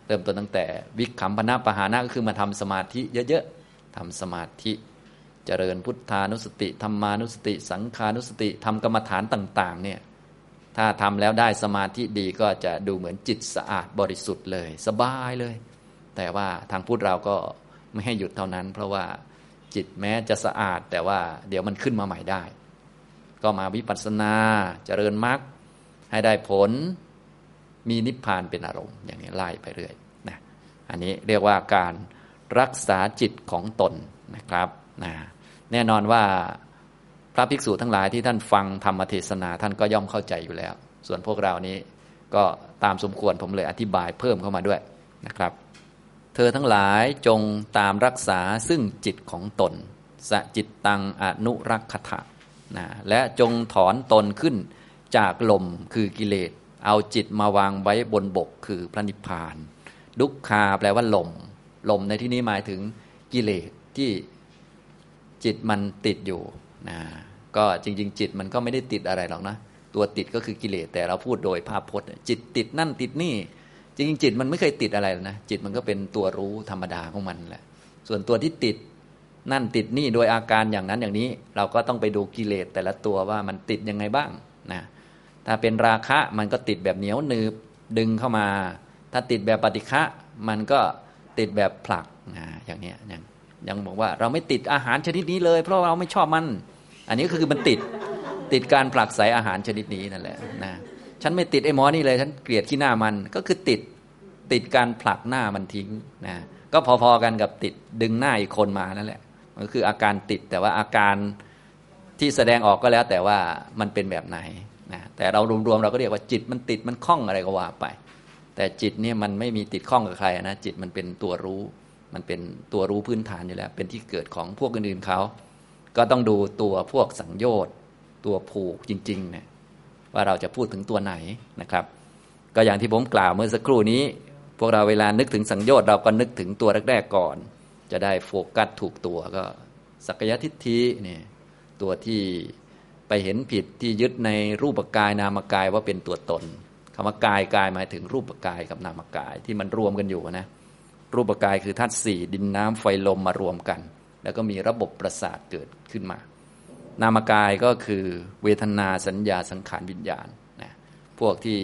เริ่มต้นตั้งแต่วิคัมพนะปหานะก็คือมาทำสมาธิเยอะๆทำสมาธิ เจริญพุทธานุสติธรรมานุสติ สังขานุสติทำกรรมฐานต่าง ๆ เนี่ยถ้าทำแล้วได้สมาธิดีก็จะดูเหมือนจิตสะอาดบริสุทธิ์เลย สบายเลย แต่ว่าทางพุทธเราก็ไม่ให้หยุดเท่านั้น เพราะว่าจิตแม้จะสะอาด แต่ว่าเดี๋ยวมันขึ้นมาใหม่ได้ ก็มาวิปัสสนาเจริญมรรคให้ได้ผลมีนิพพานเป็นอารมณ์ อย่างนี้ไล่ไปเรื่อยนะอันนี้เรียกว่าการรักษาจิตของตนนะครับนะ แน่นอนว่าพระภิกษุทั้งหลายที่ท่านฟังธรรมเทศนาท่านก็ย่อมเข้าใจอยู่แล้ว ส่วนพวกเรานี้ก็ตามสมควรผมเลยอธิบายเพิ่มเข้ามาด้วยนะครับ เธอทั้งหลายจงตามรักษาซึ่งจิตของตนสจิตตังอนุรักขะนะและจงถอนตนขึ้นจากลมคือกิเลส เอาจิตมาวางไว้บนบกคือพระนิพพาน ดุกคาแปลว่าลม ลมในที่นี้หมายถึงกิเลสที่ จิตมันติดอยู่นะก็จริง ๆ จิตมันก็ไม่ได้ติดอะไรหรอกนะ ตัวติดก็คือกิเลสแต่เราพูดโดยภาพพจน์จิตติดนั่นติดนี่ จริง ๆ จิตมันไม่เคยติดอะไรนะจิตมันก็เป็นตัวรู้ธรรมดาของมันแหละ ส่วนตัวที่ติดนั่นติดนี่โดยอาการอย่างนั้นอย่างนี้ เราก็ต้องไปดูกิเลสแต่ละตัวว่ามันติดยังไงบ้างนะถ้าเป็นราคะมันก็ติดแบบเหนียวหนืบดึงเข้ามา ถ้าติดแบบปฏิฆะมันก็ติดแบบผลักนะอย่างนี้ยัง ยังบอกว่าเราไม่ติดอาหารชนิดนี้เลย เพราะเราไม่ชอบมัน อันนี้ก็คือมันติดติดการผลักใสอาหารชนิดนี้นั่นแหละนะฉันไม่ติดไอ้หมอนี่เลย ฉันเกลียดขี้หน้ามันก็คือติดติดการผลักหน้ามันทิ้งนะก็พอๆกันกับติดดึงหน้าอีกคนมานั่นแหละมันก็คืออาการติดแต่ว่าอาการที่แสดงออกก็แล้วแต่ว่ามันเป็นแบบไหนนะแต่เรารวมๆเราก็เรียกว่าจิตมันติดมันคล้องอะไรก็ว่าไป แต่จิตเนี่ยมันไม่มีติดข้องกับใครนะจิตมันเป็นตัวรู้ มันเป็นตัวรู้พื้นฐานอยู่แล้ว เป็นที่เกิดของพวกอื่นๆเขา ก็ต้องดูตัวพวกสังโยชน์ ตัวผูกจริงๆเนี่ยว่าเราจะพูดถึงตัวไหนนะครับ ก็อย่างที่ผมกล่าวเมื่อสักครู่นี้ พวกเราเวลานึกถึงสังโยชน์เราก็นึกถึงตัวแรกๆก่อน จะได้โฟกัสถูกตัวก็ สักยทิฏฐิเนี่ยตัวที่ไปเห็นผิดที่ยึดในรูปกายนามกายว่าเป็นตัวตนคำว่ากายกายหมายถึงรูปกายกับนามกายที่มันรวมกันอยู่นะ รูปกายคือธาตุสี่ดินน้ำไฟลมมารวมกัน แล้วก็มีระบบประสาทเกิดขึ้นมา นามกายก็คือเวทนาสัญญาสังขารวิญญาณนะพวกที่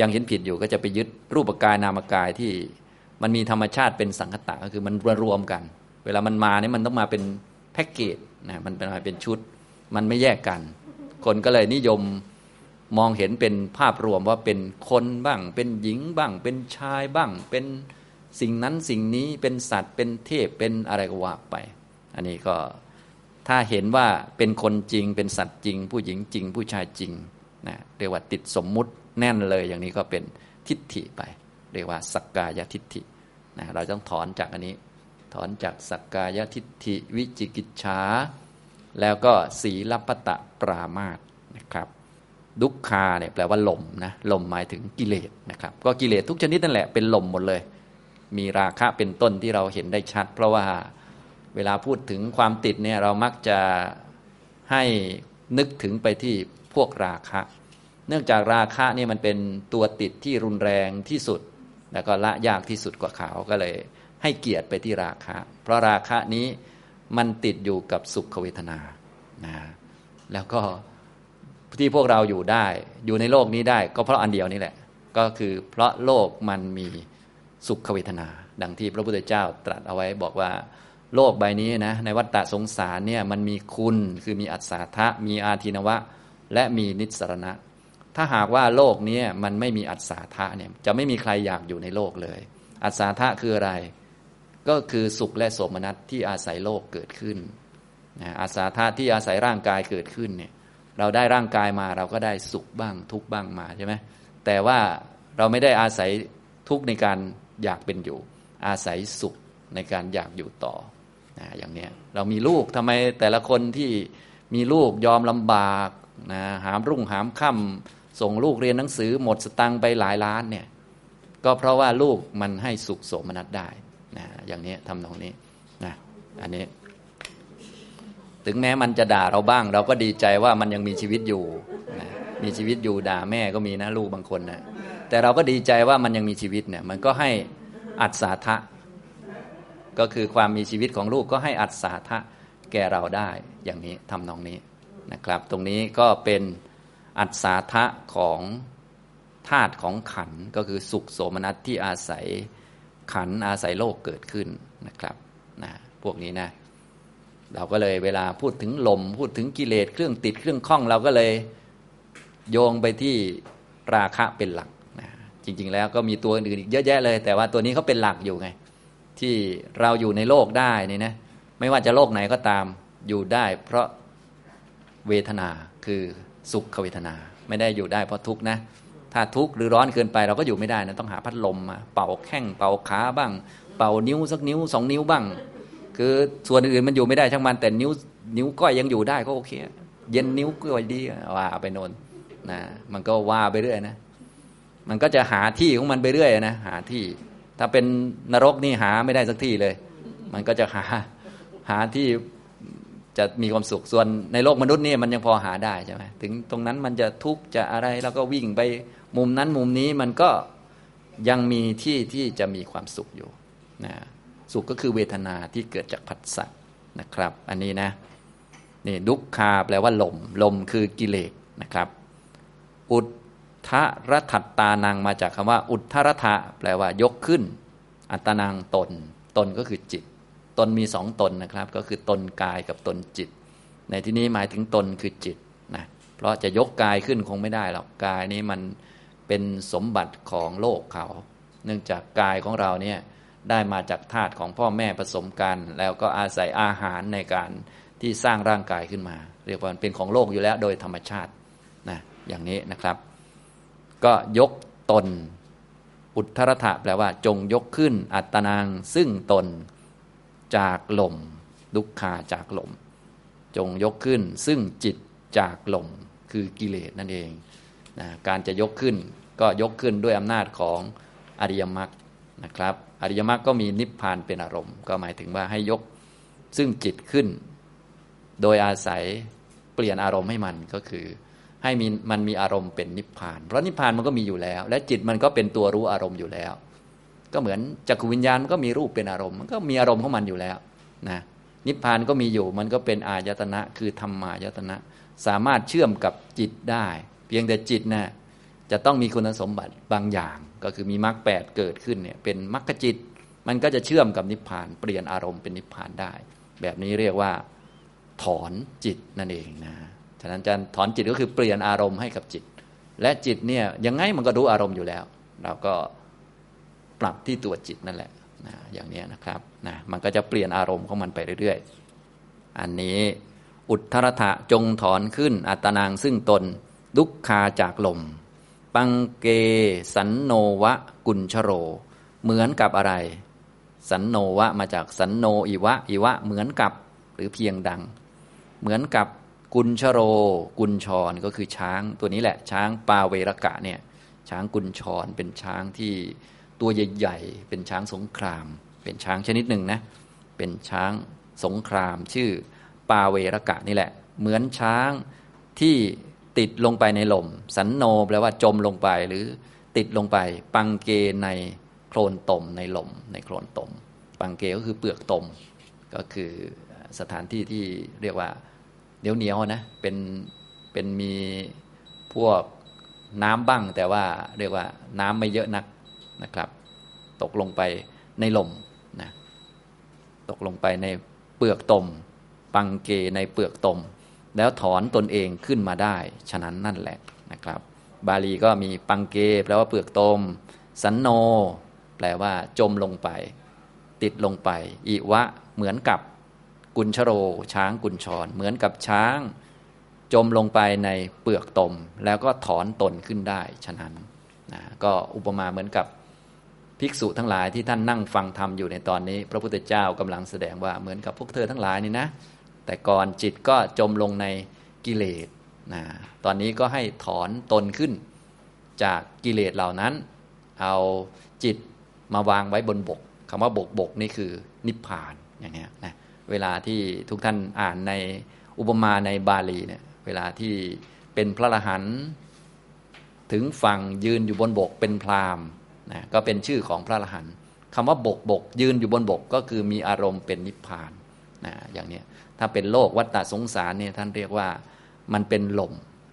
ยังเห็นผิดอยู่ก็จะไปยึดรูปกายนามกายที่มันมีธรรมชาติเป็นสังคตะก็คือมันรวมกัน เวลามันมาเนี่ยมันต้องมาเป็นแพ็กเกจนะมันเป็นมาเป็นชุด มันไม่แยกกัน คนก็เลยนิยมมองเห็นเป็นภาพรวมว่าเป็นคนบ้าง เป็นหญิงบ้าง เป็นชายบ้าง เป็น สิ่งนั้นสิ่งนี้เป็นสัตว์เป็นเทพเป็นอะไรก็ว่าไป อันนี้ก็ถ้าเห็นว่าเป็นคนจริง เป็นสัตว์จริง ผู้หญิงจริง ผู้ชายจริงนะเรียกว่าติดสมมุติแน่นเลยอย่างนี้ก็เป็นทิฏฐิไป เรียกว่าสักกายทิฏฐินะเราต้องถอนจากอันนี้ ถอนจากสักกายทิฏฐิวิจิกิจฉาแล้วก็สีลปตะปรามาตนะครับดุคาเนี่ยแปลว่าลมนะลมหมายถึงกิเลสนะครับ ก็กิเลสทุกชนิดนั่นแหละเป็นลมหมดเลย มีราคะเป็นต้นที่เราเห็นได้ชัด เพราะว่าเวลาพูดถึงความติดเนี่ยเรามักจะให้นึกถึงไปที่พวกราคะ เนื่องจากราคะนี่มันเป็นตัวติดที่รุนแรงที่สุด แล้วก็ละยากที่สุดกว่าเขาก็เลย ให้เกียรติไปที่ราคะ เพราะราคะนี้มันติดอยู่กับสุขเวทนานะแล้วก็ที่พวกเราอยู่ได้ อยู่ในโลกนี้ได้ ก็เพราะอันเดียวนี่แหละ ก็คือเพราะโลกมันมี สุขเวทนา ดังที่พระพุทธเจ้าตรัสเอาไว้บอกว่า โลกใบนี้นะในวัฏฏะสงสารเนี่ยมันมีคุณคือมีอัศาทะมีอาทินวะ และมีนิสรณะ ถ้าหากว่าโลกนี้มันไม่มีอัศาธะเนี่ยจะไม่มีใครอยากอยู่ในโลกเลย อัศาธะคืออะไร ก็คือสุขและโสมนัสที่อาศัยโลกเกิดขึ้นนะอาศาธาที่อาศัยร่างกายเกิดขึ้นเนี่ยเราได้ร่างกายมาเราก็ได้สุขบ้างทุกบ้างมาใช่ไหมแต่ว่าเราไม่ได้อาศัยทุกในการ อยากเป็นอยู่ อาศัยสุขในการอยากอยู่ต่อนะอย่างเนี้ยเรามีลูกทำไมแต่ละคนที่มีลูกยอมลำบากนะหามรุ่งหามค่ำส่งลูกเรียนหนังสือหมดสตังไปหลายล้านเนี่ยก็เพราะว่าลูกมันให้สุขโสมนัสได้นะอย่างนี้ทำตรงนี้นะอันนี้ ถึงแม้มันจะด่าเราบ้าง เราก็ดีใจว่ามันยังมีชีวิตอยู่นะมีชีวิตอยู่ด่าแม่ก็มีนะลูกบางคนนะ แต่เราก็ดีใจว่ามันยังมีชีวิตเนี่ย มันก็ให้อัศาทะก็คือความมีชีวิตของลูกก็ให้อัศาทะแก่เราได้อย่างนี้ทำนองนี้นะครับ ตรงนี้ก็เป็นอัศาทะของธาตุของขันก็คือสุขโสมนัสที่อาศัยขันอาศัยโลกเกิดขึ้นนะครับนะพวกนี้นะเราก็เลยเวลาพูดถึงลม พูดถึงกิเลสเครื่องติดเครื่องข้องเราก็เลยโยงไปที่ราคะเป็นหลัก จริง ๆ แล้วก็มีตัวอื่นอีกเยอะแยะเลย แต่ว่าตัวนี้เขาเป็นหลักอยู่ไง ที่เราอยู่ในโลกได้นี่นะไม่ว่าจะโลกไหนก็ตามอยู่ได้ เพราะเวทนาคือสุขเวทนา ไม่ได้อยู่ได้เพราะทุกข์นะถ้าทุกข์หรือร้อนเกินไปเราก็อยู่ไม่ได้นะต้องหาพัดลมมาเป่าแข้งเป่าขาบ้าง เป่านิ้วสักนิ้วสองนิ้วบ้าง คือส่วนอื่นมันอยู่ไม่ได้ช่างมันแต่นิ้วนิ้วก้อยยังอยู่ได้ก็โอเค เย็นนิ้วก้อยดีว่าไปโนนนะมันก็ว่าไปเรื่อยนะ มันก็จะหาที่ของมันไปเรื่อยนะหาที่ ถ้าเป็นนรกนี่หาไม่ได้สักที่เลย มันก็จะหาหาที่จะมีความสุขส่วนในโลกมนุษย์นี่มันยังพอหาได้ใช่ไหมถึงตรงนั้นมันจะทุกข์จะอะไรแล้วก็วิ่งไปมุมนั้นมุมนี้มันก็ยังมีที่ที่จะมีความสุขอยู่นะสุขก็คือเวทนาที่เกิดจากผัสสะนะครับ อันนี้นะนี่ดุขคาแปลว่าลมลมคือกิเลสนะครับ อุด ทธรถัตตานังมาจากคำว่า อุทธรทะแปลว่ายกขึ้น อัตนังตน ตนก็คือจิต ตนมีสองตนนะครับ ก็คือตนกายกับตนจิต ในที่นี้หมายถึงตนคือจิตนะเพราะจะยกกายขึ้นคงไม่ได้หรอกกายนี้มันเป็นสมบัติของโลกเขา เนื่องจากกายของเราเนี่ยได้มาจากธาตุของพ่อแม่ผสมกัน แล้วก็อาศัยอาหารในการที่สร้างร่างกายขึ้นมา เรียกว่าเป็นของโลกอยู่แล้วโดยธรรมชาตินะอย่างนี้นะครับ ก็ยกตน อุทธรถะแปลว่า จงยกขึ้นอัตนางซึ่งตนจากลมดุขคาจากลม จงยกขึ้นซึ่งจิตจากลมคือกิเลสนั่นเองนะการจะยกขึ้นก็ยกขึ้นด้วยอำนาจของอริยมรรคนะครับ อริยมรรคก็มีนิพพานเป็นอารมณ์ ก็หมายถึงว่าให้ยกซึ่งจิตขึ้น โดยอาศัยเปลี่ยนอารมณ์ให้มันก็คือ ให้มีมันมีอารมณ์เป็นนิพพาน เพราะนิพพานมันก็มีอยู่แล้ว และจิตมันก็เป็นตัวรู้อารมณ์อยู่แล้ว ก็เหมือนจักรวิญญาณมันก็มีรูปเป็นอารมณ์มันก็มีอารมณ์ของมันอยู่แล้วนะนิพพานก็มีอยู่มันก็เป็นอายตนะคือธรรมายตนะ สามารถเชื่อมกับจิตได้ เพียงแต่จิตนะ่ะจะต้องมีคุณสมบัติบางอย่าง ก็คือมีมรรคแปดเกิดขึ้นเนี่ยเป็นมรรคจิต มันก็จะเชื่อมกับนิพพาน เปลี่ยนอารมณ์เป็นนิพพานได้ แบบนี้เรียกว่า ถอนจิตนั่นเองนะ ฉะนั้นการถอนจิตก็คือเปลี่ยนอารมณ์ให้กับจิต และจิตเนี่ยยังไงมันก็รู้อารมณ์อยู่แล้ว เราก็ปรับที่ตัวจิตนั่นแหละนะอย่างนี้นะครับนะมันก็จะเปลี่ยนอารมณ์ของมันไปเรื่อยๆ อันนี้อุทธรถะจงถอนขึ้น อัตนางซึ่งตนดุขคาจากลม ปังเกสันโนวะกุญชโร เหมือนกับอะไร สันโนวะมาจากสันโนอิวะอิวะเหมือนกับหรือเพียงดัง เหมือนกับ กุญชโร กุญชรก็คือช้างตัวนี้แหละ ช้างปาเวรกะเนี่ยช้างกุญชรเป็นช้างที่ตัวใหญ่ๆเป็นช้างสงคราม เป็นช้างชนิดหนึ่งนะเป็นช้างสงคราม ชื่อปาเวรกะนี่แหละ เหมือนช้างที่ติดลงไปในลม สันโนแปลว่าจมลงไปหรือติดลงไป ปังเกในโคลนตมในลม ในโคลนตม ปังเกก็คือเปลือกตม ก็คือสถานที่ที่เรียกว่า เหนียวเหนียวนะเป็นเป็นมีพวกน้ำบ้าง แต่ว่าเรียกว่าน้ำไม่เยอะนักนะครับ ตกลงไปในลมนะตกลงไปในเปลือกตม ปังเกในเปลือกตม แล้วถอนตนเองขึ้นมาได้ ฉะนั้นนั่นแหละนะครับ บาลีก็มีปังเกแปลว่าเปลือกตม สันโน แปลว่าจมลงไป ติดลงไปอิวะเหมือนกับ กุญชโร ช้างกุญชร เหมือนกับช้างจมลงไปในเปลือกตม แล้วก็ถอนตนขึ้นได้ ฉะนั้นนะก็อุปมาเหมือนกับภิกษุทั้งหลายที่ท่านนั่งฟังธรรมอยู่ในตอนนี้ พระพุทธเจ้ากำลังแสดงว่าเหมือนกับพวกเธอทั้งหลายนี่นะ แต่ก่อนจิตก็จมลงในกิเลสนะตอนนี้ก็ให้ถอนตนขึ้นจากกิเลสเหล่านั้น เอาจิตมาวางไว้บนบกคำว่าบกบกนี่คือนิพพานอย่างนี้นะ เวลาที่ทุกท่านอ่านในอุปมาในบาลีเนี่ยเวลาที่เป็นพระอรหันต์ถึงฝั่งยืนอยู่บนบกเป็นพรามนะก็เป็นชื่อของพระอรหันต์คำว่าบกบกยืนอยู่บนบกก็คือมีอารมณ์เป็นนิพพานนะอย่างนี้ถ้าเป็นโลกวัฏฏสงสารเนี่ยท่านเรียกว่ามันเป็นลม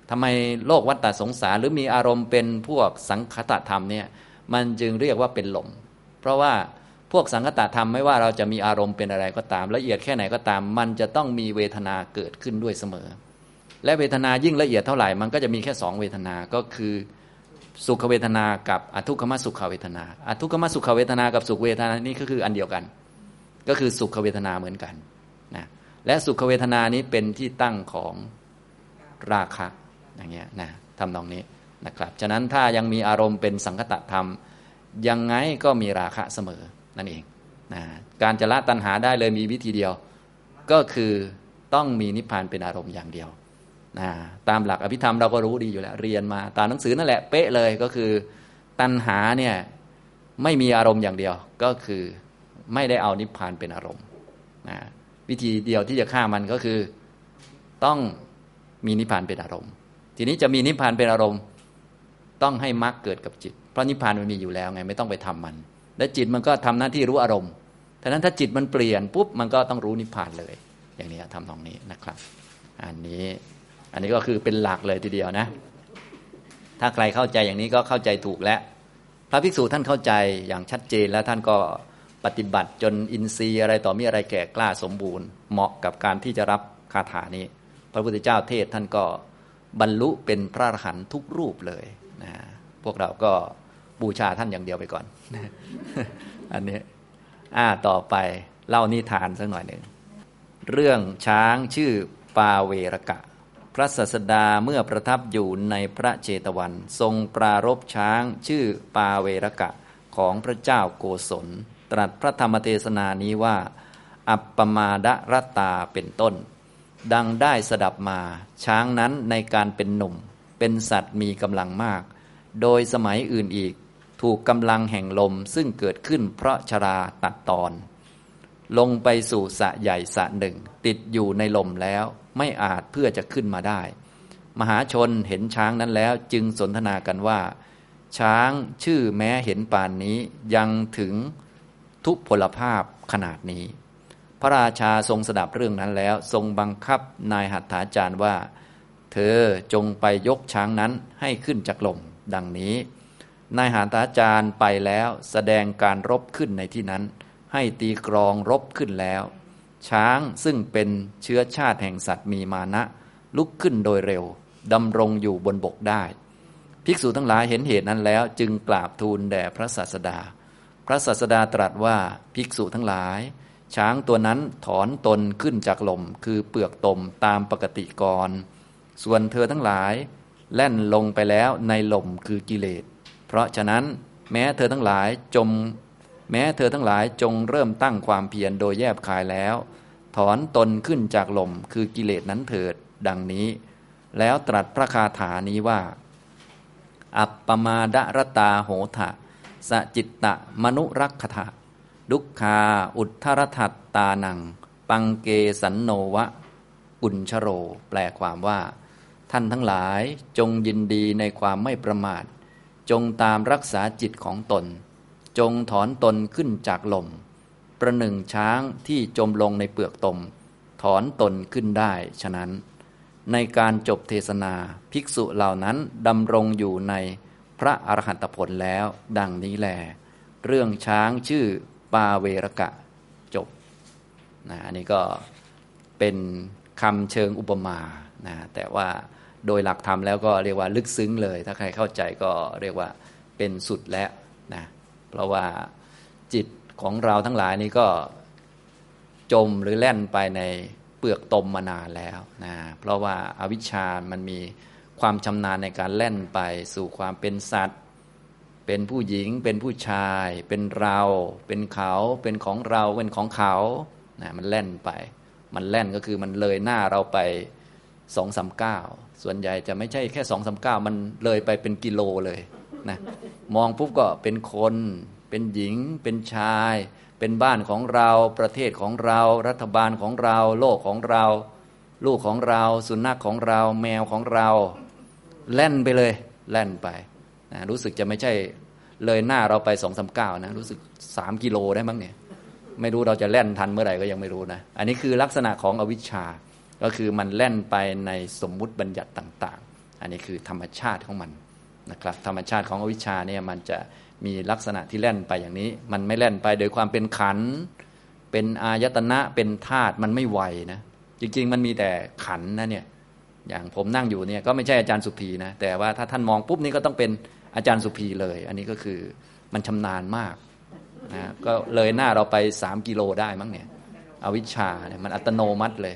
ทำไมโลกวัฏฏสงสารหรือมีอารมณ์เป็นพวกสังคตธรรมเนี่ยมันจึงเรียกว่าเป็นลม เพราะว่า พวกสังคตธรรมไม่ว่าเราจะมีอารมณ์เป็นอะไรก็ตาม ละเอียดแค่ไหนก็ตาม มันจะต้องมีเวทนาเกิดขึ้นด้วยเสมอ และเวทนายิ่งละเอียดเท่าไหร่มันก็จะมีแค่สองเวทนาก็คือสุขเวทนากับอทุกขมสุขเวทนาอทุกขมสุขเวทนากับสุขเวทนานี่ก็คืออันเดียวกัน ก็คือสุขเวทนาเหมือนกันนะและสุขเวทนานี้เป็นที่ตั้งของราคะอย่างเงี้ยนะทำนองนี้นะครับ ฉะนั้นถ้ายังมีอารมณ์เป็นสังคตธรรม ยังไงก็มีราคะเสมอ นั่นเองนะการจะละตัณหาได้เลยมีวิธีเดียว ก็คือต้องมีนิพพานเป็นอารมณ์อย่างเดียวนะตามหลักอภิธรรมเราก็รู้ดีอยู่แล้วเรียนมา ตามหนังสือนั่นแหละเป๊ะเลยก็คือ ตัณหาเนี่ยไม่มีอารมณ์อย่างเดียว ก็คือไม่ได้เอานิพพานเป็นอารมณ์นะวิธีเดียวที่จะฆ่ามันก็คือต้องมีนิพพานเป็นอารมณ์ ทีนี้จะมีนิพพานเป็นอารมณ์ ต้องให้มรรคเกิดกับจิต เพราะนิพพานมันมีอยู่แล้วไงไม่ต้องไปทำมัน และจิตมันก็ทำหน้าที่รู้อารมณ์ฉะนั้นถ้าจิตมันเปลี่ยนปุ๊บมันก็ต้องรู้นิพพานเลย อย่างนี้ทำตรงนี้นะครับ อันนี้อันนี้ก็คือเป็นหลักเลยทีเดียวนะ ถ้าใครเข้าใจอย่างนี้ก็เข้าใจถูกแล้ว พระภิกษุท่านเข้าใจอย่างชัดเจนแล้วท่านก็ปฏิบัติจนอินทรีย์อะไรต่อมีอะไรแก่กล้าสมบูรณ์ เหมาะกับการที่จะรับคาถานี้ พระพุทธเจ้าเทศท่านก็บรรลุเป็นพระอรหันต์ทุกรูปเลยนะพวกเราก็ บูชาท่านอย่างเดียวไปก่อน อันนี้อ่าต่อไปเล่านิทานสักหน่อยหนึ่งเรื่องช้างชื่อปาเวรกะ พระสัสดาเมื่อประทับอยู่ในพระเจตวัน ทรงปรารบช้างชื่อปาเวรกะของพระเจ้าโกศล ตรัสพระธรรมเทศนานี้ว่า อัปปมาดรตาเป็นต้น ดังได้สดับมา ช้างนั้นในการเป็นหนุ่ม เป็นสัตว์มีกำลังมาก โดยสมัยอื่นอีก ถูกกำลังแห่งลมซึ่งเกิดขึ้นเพราะชราตัดตอน ลงไปสู่สะใหญ่สะหนึ่ง ติดอยู่ในลมแล้วไม่อาจเพื่อจะขึ้นมาได้ มหาชนเห็นช้างนั้นแล้วจึงสนทนากันว่า ช้างชื่อแม้เห็นป่านนี้ยังถึงทุพพลภาพขนาดนี้ พระราชาทรงสดับเรื่องนั้นแล้ว ทรงบังคับนายหัตถาจารย์ว่า เธอจงไปยกช้างนั้นให้ขึ้นจากลมดังนี้ นายหัตาจารย์ไปแล้วแสดงการรบขึ้นในที่นั้น ให้ตีกรองรบขึ้นแล้ว ช้างซึ่งเป็นเชื้อชาติแห่งสัตว์มีมานะ ลุกขึ้นโดยเร็วดำรงอยู่บนบกได้ ภิกษุทั้งหลายเห็นเหตุนั้นแล้ว จึงกราบทูลแด่พระศาสดา พระศาสดาตรัสว่าภิกษุทั้งหลาย ช้างตัวนั้นถอนตนขึ้นจากลม คือเปลือกตมตามปกติกรส่วนเธอทั้งหลาย แล่นลงไปแล้วในลมคือกิเลส ราะฉะนั้นแม้เธอทั้งหลายจม แม้เธอทั้งหลายจงเริ่มตั้งความเพียรโดยแยบคายแล้ว ถอนตนขึ้นจากลมคือกิเลสนั้นเถิดดังนี้ แล้วตรัสพระคาถานี้ว่า อัปปมาดรตาโหทะสจิตตะมนุรักขะดุขคาอุทธรทัตตานัง ปังเกสันโนวะ กุญชโร แปลความว่า ท่านทั้งหลายจงยินดีในความไม่ประมาท จงตามรักษาจิตของตน จงถอนตนขึ้นจากลม ประหนึ่งช้างที่จมลงในเปลือกตม ถอนตนขึ้นได้ฉะนั้น ในการจบเทศนาภิกษุเหล่านั้นดำรงอยู่ในพระอรหันตผลแล้ว ดังนี้แล เรื่องช้างชื่อปาเวรกะจบนะอันนี้ก็เป็นคำเชิงอุปมานะแต่ว่า โดยหลักธรรมแล้วก็เรียกว่าลึกซึ้งเลย ถ้าใครเข้าใจก็เรียกว่าเป็นสุดแล้วนะเพราะว่าจิตของเราทั้งหลายนี้ก็จมหรือแล่นไปในเปลือกตมมานานแล้วนะเพราะว่าอาวิชชามันมีความชำนาญในการแล่นไปสู่ความเป็นสัตว์ เป็นผู้หญิง เป็นผู้ชาย เป็นเรา เป็นเขา เป็นของเรา เป็นของเขานะมันแล่นไป มันแล่นก็คือมันเลยหน้าเราไป สองสามเก้าส่วนใหญ่จะไม่ใช่แค่สองสามเก้ามันเลยไปเป็นกิโลเลยนะมองปุ๊บก็เป็นคน เป็นหญิง เป็นชาย เป็นบ้านของเรา ประเทศของเรา รัฐบาลของเรา โลกของเรา ลูกของเรา สุนัขของเรา แมวของเรา แล่นไปเลย แล่นไปนะรู้สึกจะไม่ใช่เลยหน้าเราไปสองสาเก้านะ รู้สึกสามกิโลได้มั้งเนี่ย ไม่รู้เราจะแล่นทันเมื่อไหร่ก็ยังไม่รู้นะ อันนี้คือลักษณะของอวิชชา ก็คือมันแล่นไปในสมมุติบัญญัติต่างๆ อันนี้คือธรรมชาติของมันนะครับธรรมชาติของอวิชชาเนี่ยมันจะมีลักษณะที่แล่นไปอย่างนี้ มันไม่แล่นไปโดยความเป็นขัน เป็นอายตนะเป็นธาตุมันไม่ไหวนะจริง ๆ มันมีแต่ขันนะเนี่ยอย่างผมนั่งอยู่เนี่ยก็ไม่ใช่อาจารย์สุภีนะแต่ว่าถ้าท่านมองปุ๊บนี่ก็ต้องเป็นอาจารย์สุภีเลย อันนี้ก็คือมันชำนาญมากนะก็เลยหน้าเราไปสามกิโลได้มั้งเนี่ยอวิชชาเนี่ยมันอัตโนมัติเลย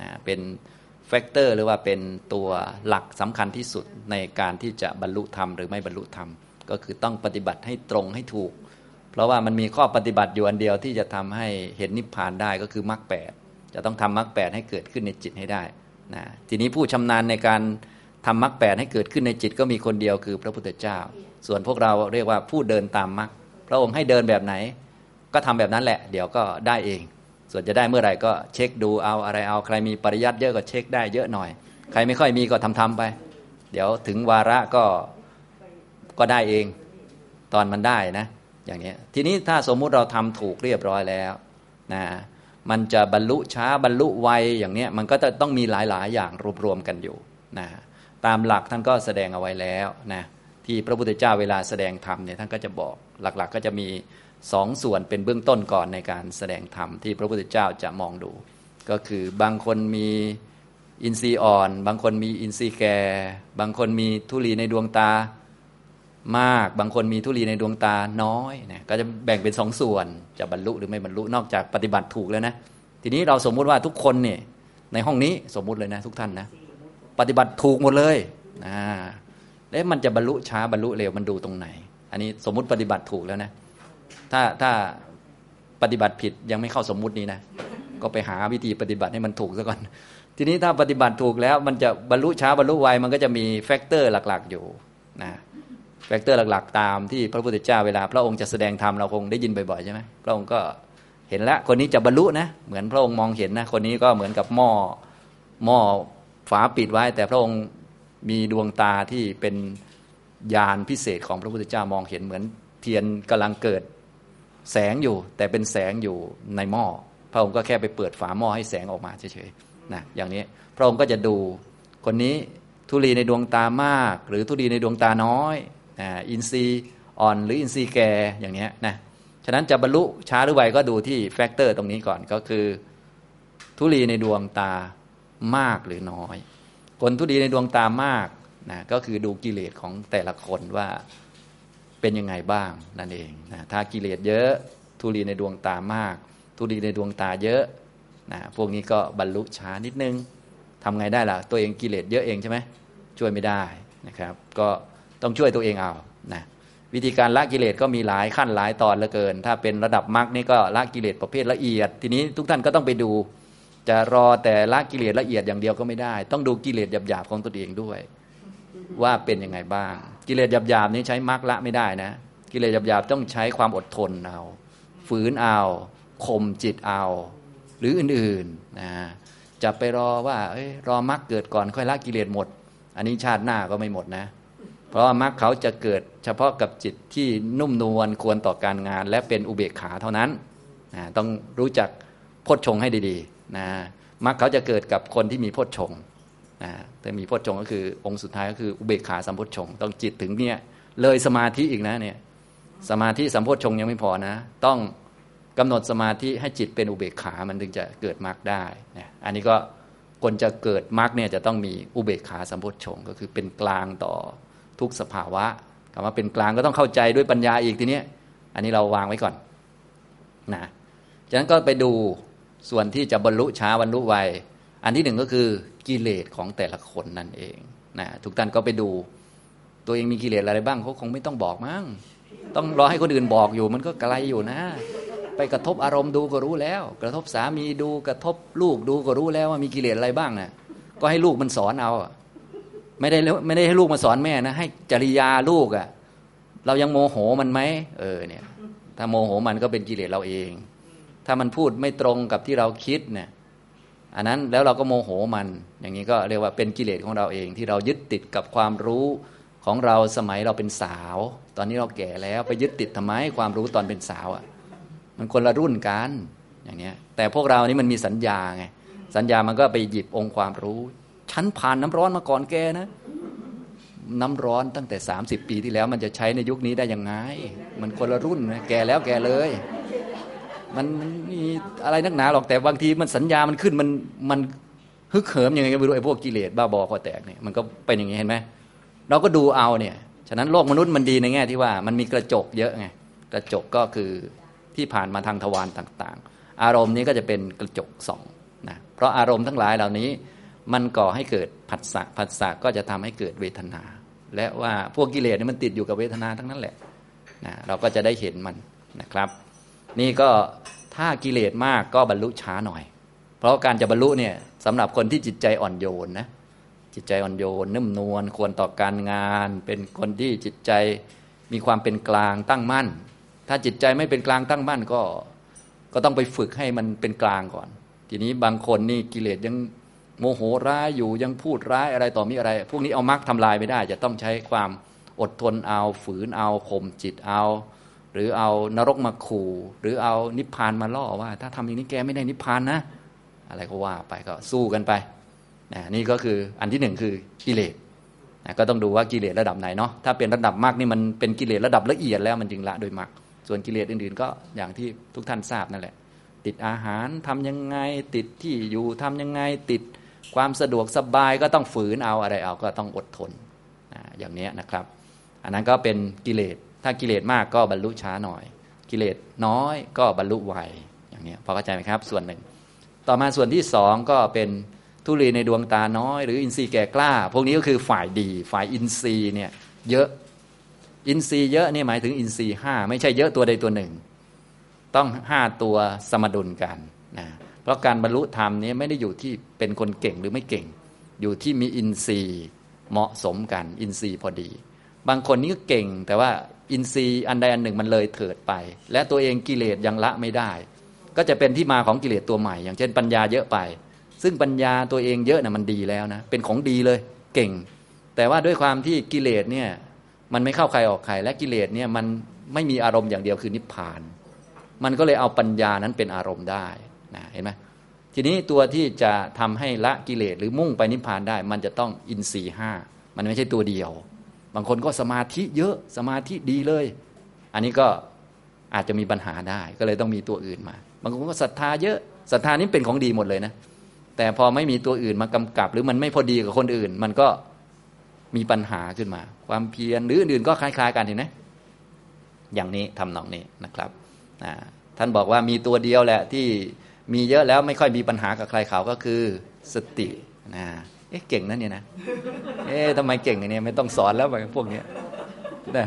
นะเป็น factor หรือว่าเป็นตัวหลักสำคัญที่สุดในการที่จะบรรลุธรรมหรือไม่บรรลุธรรม ก็คือต้องปฏิบัติให้ตรงให้ถูก เพราะว่ามันมีข้อปฏิบัติอยู่อันเดียวที่จะทำให้เห็นนิพพานได้ก็คือมรรคแปดจะต้องทำมรรคแปดให้เกิดขึ้นในจิตให้ได้นะทีนี้ผู้ชำนาญในการทำมรรคแปดให้เกิดขึ้นในจิตก็มีคนเดียวคือพระพุทธเจ้า ส่วนพวกเราเรียกว่าผู้เดินตามมรรคพระองค์ให้เดินแบบไหน ก็ทำแบบนั้นแหละ เดี๋ยวก็ได้เอง ส่วนจะได้เมื่อไหร่ก็เช็คดูเอาอะไรเอาใครมีปริยัติเยอะก็เช็คได้เยอะหน่อย ใครไม่ค่อยมีก็ทำทำไป เดี๋ยวถึงวาระก็ก็ได้เอง ตอนมันได้นะ อย่างนี้ทีนี้ถ้าสมมุติเราทำถูกเรียบร้อยแล้วนะมันจะบรรลุช้าบรรลุไวอย่างนี้มันก็จะต้องมีหลาย ๆ อย่างรวมๆกันอยู่นะตามหลักท่านก็แสดงเอาไว้แล้วนะที่พระพุทธเจ้าเวลาแสดงธรรมเนี่ยท่านก็จะบอกหลัก ๆ ก็จะมี สองส่วนเป็นเบื้องต้นก่อนในการแสดงธรรมที่พระพุทธเจ้าจะมองดู ก็คือบางคนมีอินทรีย์อ่อน บางคนมีอินทรีย์แก่ บางคนมีทุลีในดวงตามาก บางคนมีทุลีในดวงตาน้อยนะก็จะแบ่งเป็นสองส่วนจะบรรลุหรือไม่บรรลุนอกจากปฏิบัติถูกแล้วนะทีนี้เราสมมุติว่าทุกคนเนี่ยในห้องนี้สมมุติเลยนะทุกท่านนะปฏิบัติถูกหมดเลยนะแล้วมันจะบรรลุช้าบรรลุเร็วมันดูตรงไหน อันนี้สมมุติปฏิบัติถูกแล้วนะ ถ้าถ้าปฏิบัติผิดยังไม่เข้าสมมุตินี้นะ ก็ไปหาวิธีปฏิบัติให้มันถูกซะก่อน ทีนี้ถ้าปฏิบัติถูกแล้ว มันจะบรรลุช้าบรรลุไวมันก็จะมี factor หลัก ๆ อยู่นะ factor หลัก ๆ ตามที่พระพุทธเจ้าเวลา พระองค์จะแสดงธรรมเราคงได้ยินบ่อยๆใช่ไหมพระองค์ก็เห็นแล้วคนนี้จะบรรลุนะเหมือนพระองค์มองเห็นนะคนนี้ก็เหมือนกับหม้อหม้อฝาปิดไว้ แต่พระองค์มีดวงตาที่เป็นญาณพิเศษของพระพุทธเจ้ามองเห็นเหมือนเทียนกำลังเกิด แสงอยู่ แต่เป็นแสงอยู่ในหม้อพระองค์ก็แค่ไปเปิดฝาหม้อให้แสงออกมาเฉยๆนะอย่างนี้พระองค์ก็จะดู คนนี้ธุลีในดวงตามาก หรือธุลีในดวงตาน้อยอินทรีย์อ่อนหรืออินทรีย์แก่อย่างนี้นะฉะนั้นจะบรรลุช้าหรือไวก็ดูที่ factor ตรงนี้ก่อนก็คือ ทุลีในดวงตามากหรือน้อย คนทุลีในดวงตามากนะก็คือดูกิเลสของแต่ละคนว่า เป็นยังไงบ้างนั่นเองนะถ้ากิเลสเยอะทุลีในดวงตามาก ทุลีในดวงตาเยอะนะพวกนี้ก็บรรลุช้านิดนึงทำไงได้ล่ะ ตัวเองกิเลสเยอะเองใช่ไหมช่วยไม่ได้นะครับ ก็ต้องช่วยตัวเองเอานะวิธีการละกิเลสก็มีหลายขั้นหลายตอนเหลือเกิน ถ้าเป็นระดับมรรคนี่ก็ละกิเลสประเภทละเอียด ทีนี้ทุกท่านก็ต้องไปดู จะรอแต่ละกิเลสละเอียดอย่างเดียวก็ไม่ได้ ต้องดูกิเลสหยาบๆของตัวเองด้วย ว่าเป็นยังไงบ้างกิเลสหยาบๆนี้ใช้มรรคละไม่ได้นะ กิเลสหยาบๆต้องใช้ความอดทนเอา ฝืนเอาข่มจิตเอา หรืออื่นๆนะจะไปรอว่าอรอมรรคเกิดก่อนค่อยละกิเลสหมด อันนี้ชาติหน้าก็ไม่หมดนะ เพราะว่ามรรคเขาจะเกิดเฉพาะกับจิตที่นุ่มนวลควรต่อการงาน และเป็นอุเบกขาเท่านั้นนะต้องรู้จักพจชงให้ดีๆนะมรรคเขาจะเกิดกับคนที่มีพจชง นะแต่มีพจชงก็คือองค์สุดท้ายก็คืออุเบกขาสัมพจชงต้องจิตถึงเนี่ยเลยสมาธิอีกนะเนี่ยสมาธิสัมพจชงยังไม่พอนะ ต้องกำหนดสมาธิให้จิตเป็นอุเบกขามันถึงจะเกิดมรรคได้นะอันนี้ก็คนจะเกิดมรรคเนี่ยจะต้องมีอุเบกขาสัมพจชงก็คือเป็นกลางต่อทุกสภาวะคำว่าเป็นกลางก็ต้องเข้าใจด้วยปัญญาอีกทีนี้อันนี้เราวางไว้ก่อนนะจากนั้นก็ไปดูส่วนที่จะบรรลุช้าบรรลุไวอันที่หนึ่งก็คือ กิเลสของแต่ละคนนั่นเองนะทุกท่านก็ไปดู ตัวเองมีกิเลสอะไรบ้างเขาคงไม่ต้องบอกมั้งต้องรอให้คนอื่นบอกอยู่ มันก็ไกลอยู่นะ ไปกระทบอารมณ์ดูก็รู้แล้ว กระทบสามีดูกระทบลูกดูก็รู้แล้วว่ามีกิเลสอะไรบ้างนะก็ให้ลูกมันสอนเอาไม่ได้ไม่ได้ให้ลูกมาสอนแม่นะ ให้จริยาลูกอะ่ะเรายังโมโหมันไหมเออเนี่ย ถ้าโมโหมันก็เป็นกิเลสเราเอง ถ้ามันพูดไม่ตรงกับที่เราคิดเนี่ย อันนั้นแล้วเราก็โมโหมัน อย่างนี้ก็เรียกว่าเป็นกิเลสของเราเองที่เรายึดติดกับความรู้ของเราสมัยเราเป็นสาว ตอนนี้เราแก่แล้วไปยึดติดทำไมความรู้ตอนเป็นสาวอะ่ะมันคนละรุ่นกันอย่างเนี้ยแต่พวกเรานี่มันมีสัญญาไงสัญญามันก็ไปหยิบองค์ความรู้ ฉันผ่านน้ำร้อนมาก่อนแกนะน้ำร้อนตั้งแต่ 30 ปีที่แล้วมันจะใช้ในยุคนี้ได้ยังไง มันคนละรุ่นนะแก่แล้วแก่เลย มันมีอะไรนักหนาหรอกแต่บางทีมันสัญญามันขึ้นมันมันฮึกเหิมยังไงก็ไม่รู้ไอ้พวกกิเลสบ้าบอคอแตกเนี่ยมันก็เป็นอย่างนี้เห็นไหมเราก็ดูเอาเนี่ย ฉะนั้นโลกมนุษย์มันดีในแง่ที่ว่ามันมีกระจกเยอะไงกระจกก็คือที่ผ่านมาทางทวารต่างๆ อารมณ์นี้ก็จะเป็นกระจกสองนะเพราะอารมณ์ทั้งหลายเหล่านี้ มันก่อให้เกิดผัสสะผัสสะก็จะทำให้เกิดเวทนา และว่าพวกกิเลสนี่มันติดอยู่กับเวทนาทั้งนั้นแหละนะเราก็จะได้เห็นมันนะครับ นี่ก็ถ้ากิเลสมากก็บรรลุช้าหน่อย เพราะการจะบรรลุเนี่ยสำหรับคนที่จิตใจอ่อนโยนนะจิตใจอ่อนโยนนุ่มนวลควรต่อการงาน เป็นคนที่จิตใจมีความเป็นกลางตั้งมั่น ถ้าจิตใจไม่เป็นกลางตั้งมั่นก็ก็ต้องไปฝึกให้มันเป็นกลางก่อน ทีนี้บางคนนี่กิเลสยังโมโหร้ายอยู่ยังพูดร้ายอะไรต่อมีอะไร พวกนี้เอามรรคทำลายไม่ได้ จะต้องใช้ความอดทนเอาฝืนเอาข่มจิตเอา หรือเอานรกมาขู่ หรือเอานิพพานมาล่อว่า ถ้าทำอย่างนี้แกไม่ได้นิพพานนะ อะไรก็ว่าไปก็สู้กันไปนะนี่ก็คืออันที่หนึ่งคือกิเลสนะก็ต้องดูว่ากิเลสระดับไหนเนาะถ้าเป็นระดับมากนี่มันเป็นกิเลสระดับละเอียดแล้วมันจึงละโดยมรรคส่วนกิเลสอื่นๆ ก็อย่างที่ทุกท่านทราบนั่นแหละ ติดอาหารทำยังไงติดที่อยู่ทำยังไงติดความสะดวกสบายก็ต้องฝืนเอาอะไรเอาก็ต้องอดทนอย่างนี้นะครับ อันนั้นก็เป็นกิเลส ถ้ากิเลสมากก็บรรลุช้าหน่อย กิเลสน้อยก็บรรลุไวอย่างนี้พอเข้าใจไหมครับ ส่วนหนึ่ง ต่อมาส่วนที่สองก็เป็นทุลีในดวงตาน้อย หรืออินทรีย์แก่กล้า พวกนี้ก็คือฝ่ายดี ฝ่ายอินทรีย์เนี่ยเยอะอินทรีย์เยอะนี่หมายถึงอินทรีย์ห้าไม่ใช่เยอะตัวใดตัวหนึ่ง ต้องห้าตัวสมดุลกันนะเพราะการบรรลุธรรมนี้ไม่ได้อยู่ที่เป็นคนเก่งหรือไม่เก่ง อยู่ที่มีอินทรีย์เหมาะสมกัน อินทรีย์พอดี บางคนนี่ก็เก่งแต่ว่าอินทรีย์อันใดอันหนึ่งมันเลยเถิดไป และตัวเองกิเลสยังละไม่ได้ ก็จะเป็นที่มาของกิเลสตัวใหม่ อย่างเช่นปัญญาเยอะไป ซึ่งปัญญาตัวเองเยอะนะ่ะมันดีแล้วนะเป็นของดีเลยเก่ง แต่ว่าด้วยความที่กิเลสเนี่ยมันไม่เข้าใครออกใคร และกิเลสเนี่ยมันไม่มีอารมณ์อย่างเดียวคือนิพพาน มันก็เลยเอาปัญญานั้นเป็นอารมณ์ได้นะเห็นไหมทีนี้ตัวที่จะทำให้ละกิเลสหรือมุ่งไปนิพพานได้ มันจะต้องอินทรีห้ามันไม่ใช่ตัวเดียว บางคนก็สมาธิเยอะสมาธิดีเลย อันนี้ก็อาจจะมีปัญหาได้ ก็เลยต้องมีตัวอื่นมา บางคนก็ศรัทธาเยอะศรัทธานี้เป็นของดีหมดเลยนะ แต่พอไม่มีตัวอื่นมากำกับ หรือมันไม่พอดีกับคนอื่น มันก็มีปัญหาขึ้นมา ความเพียรหรืออื่นก็คล้าย ๆ กันเห็นไหมอย่างนี้ทำนองนี้นะครับท่านบอกว่ามีตัวเดียวแหละที่มีเยอะแล้วไม่ค่อยมีปัญหากับใครเขาก็คือสตินะ เอ๊ะเก่งนั่นเนี่ยนะเอ๊ะทำไมเก่งเนี่ยไม่ต้องสอนแล้วพวกเนี้ยนะ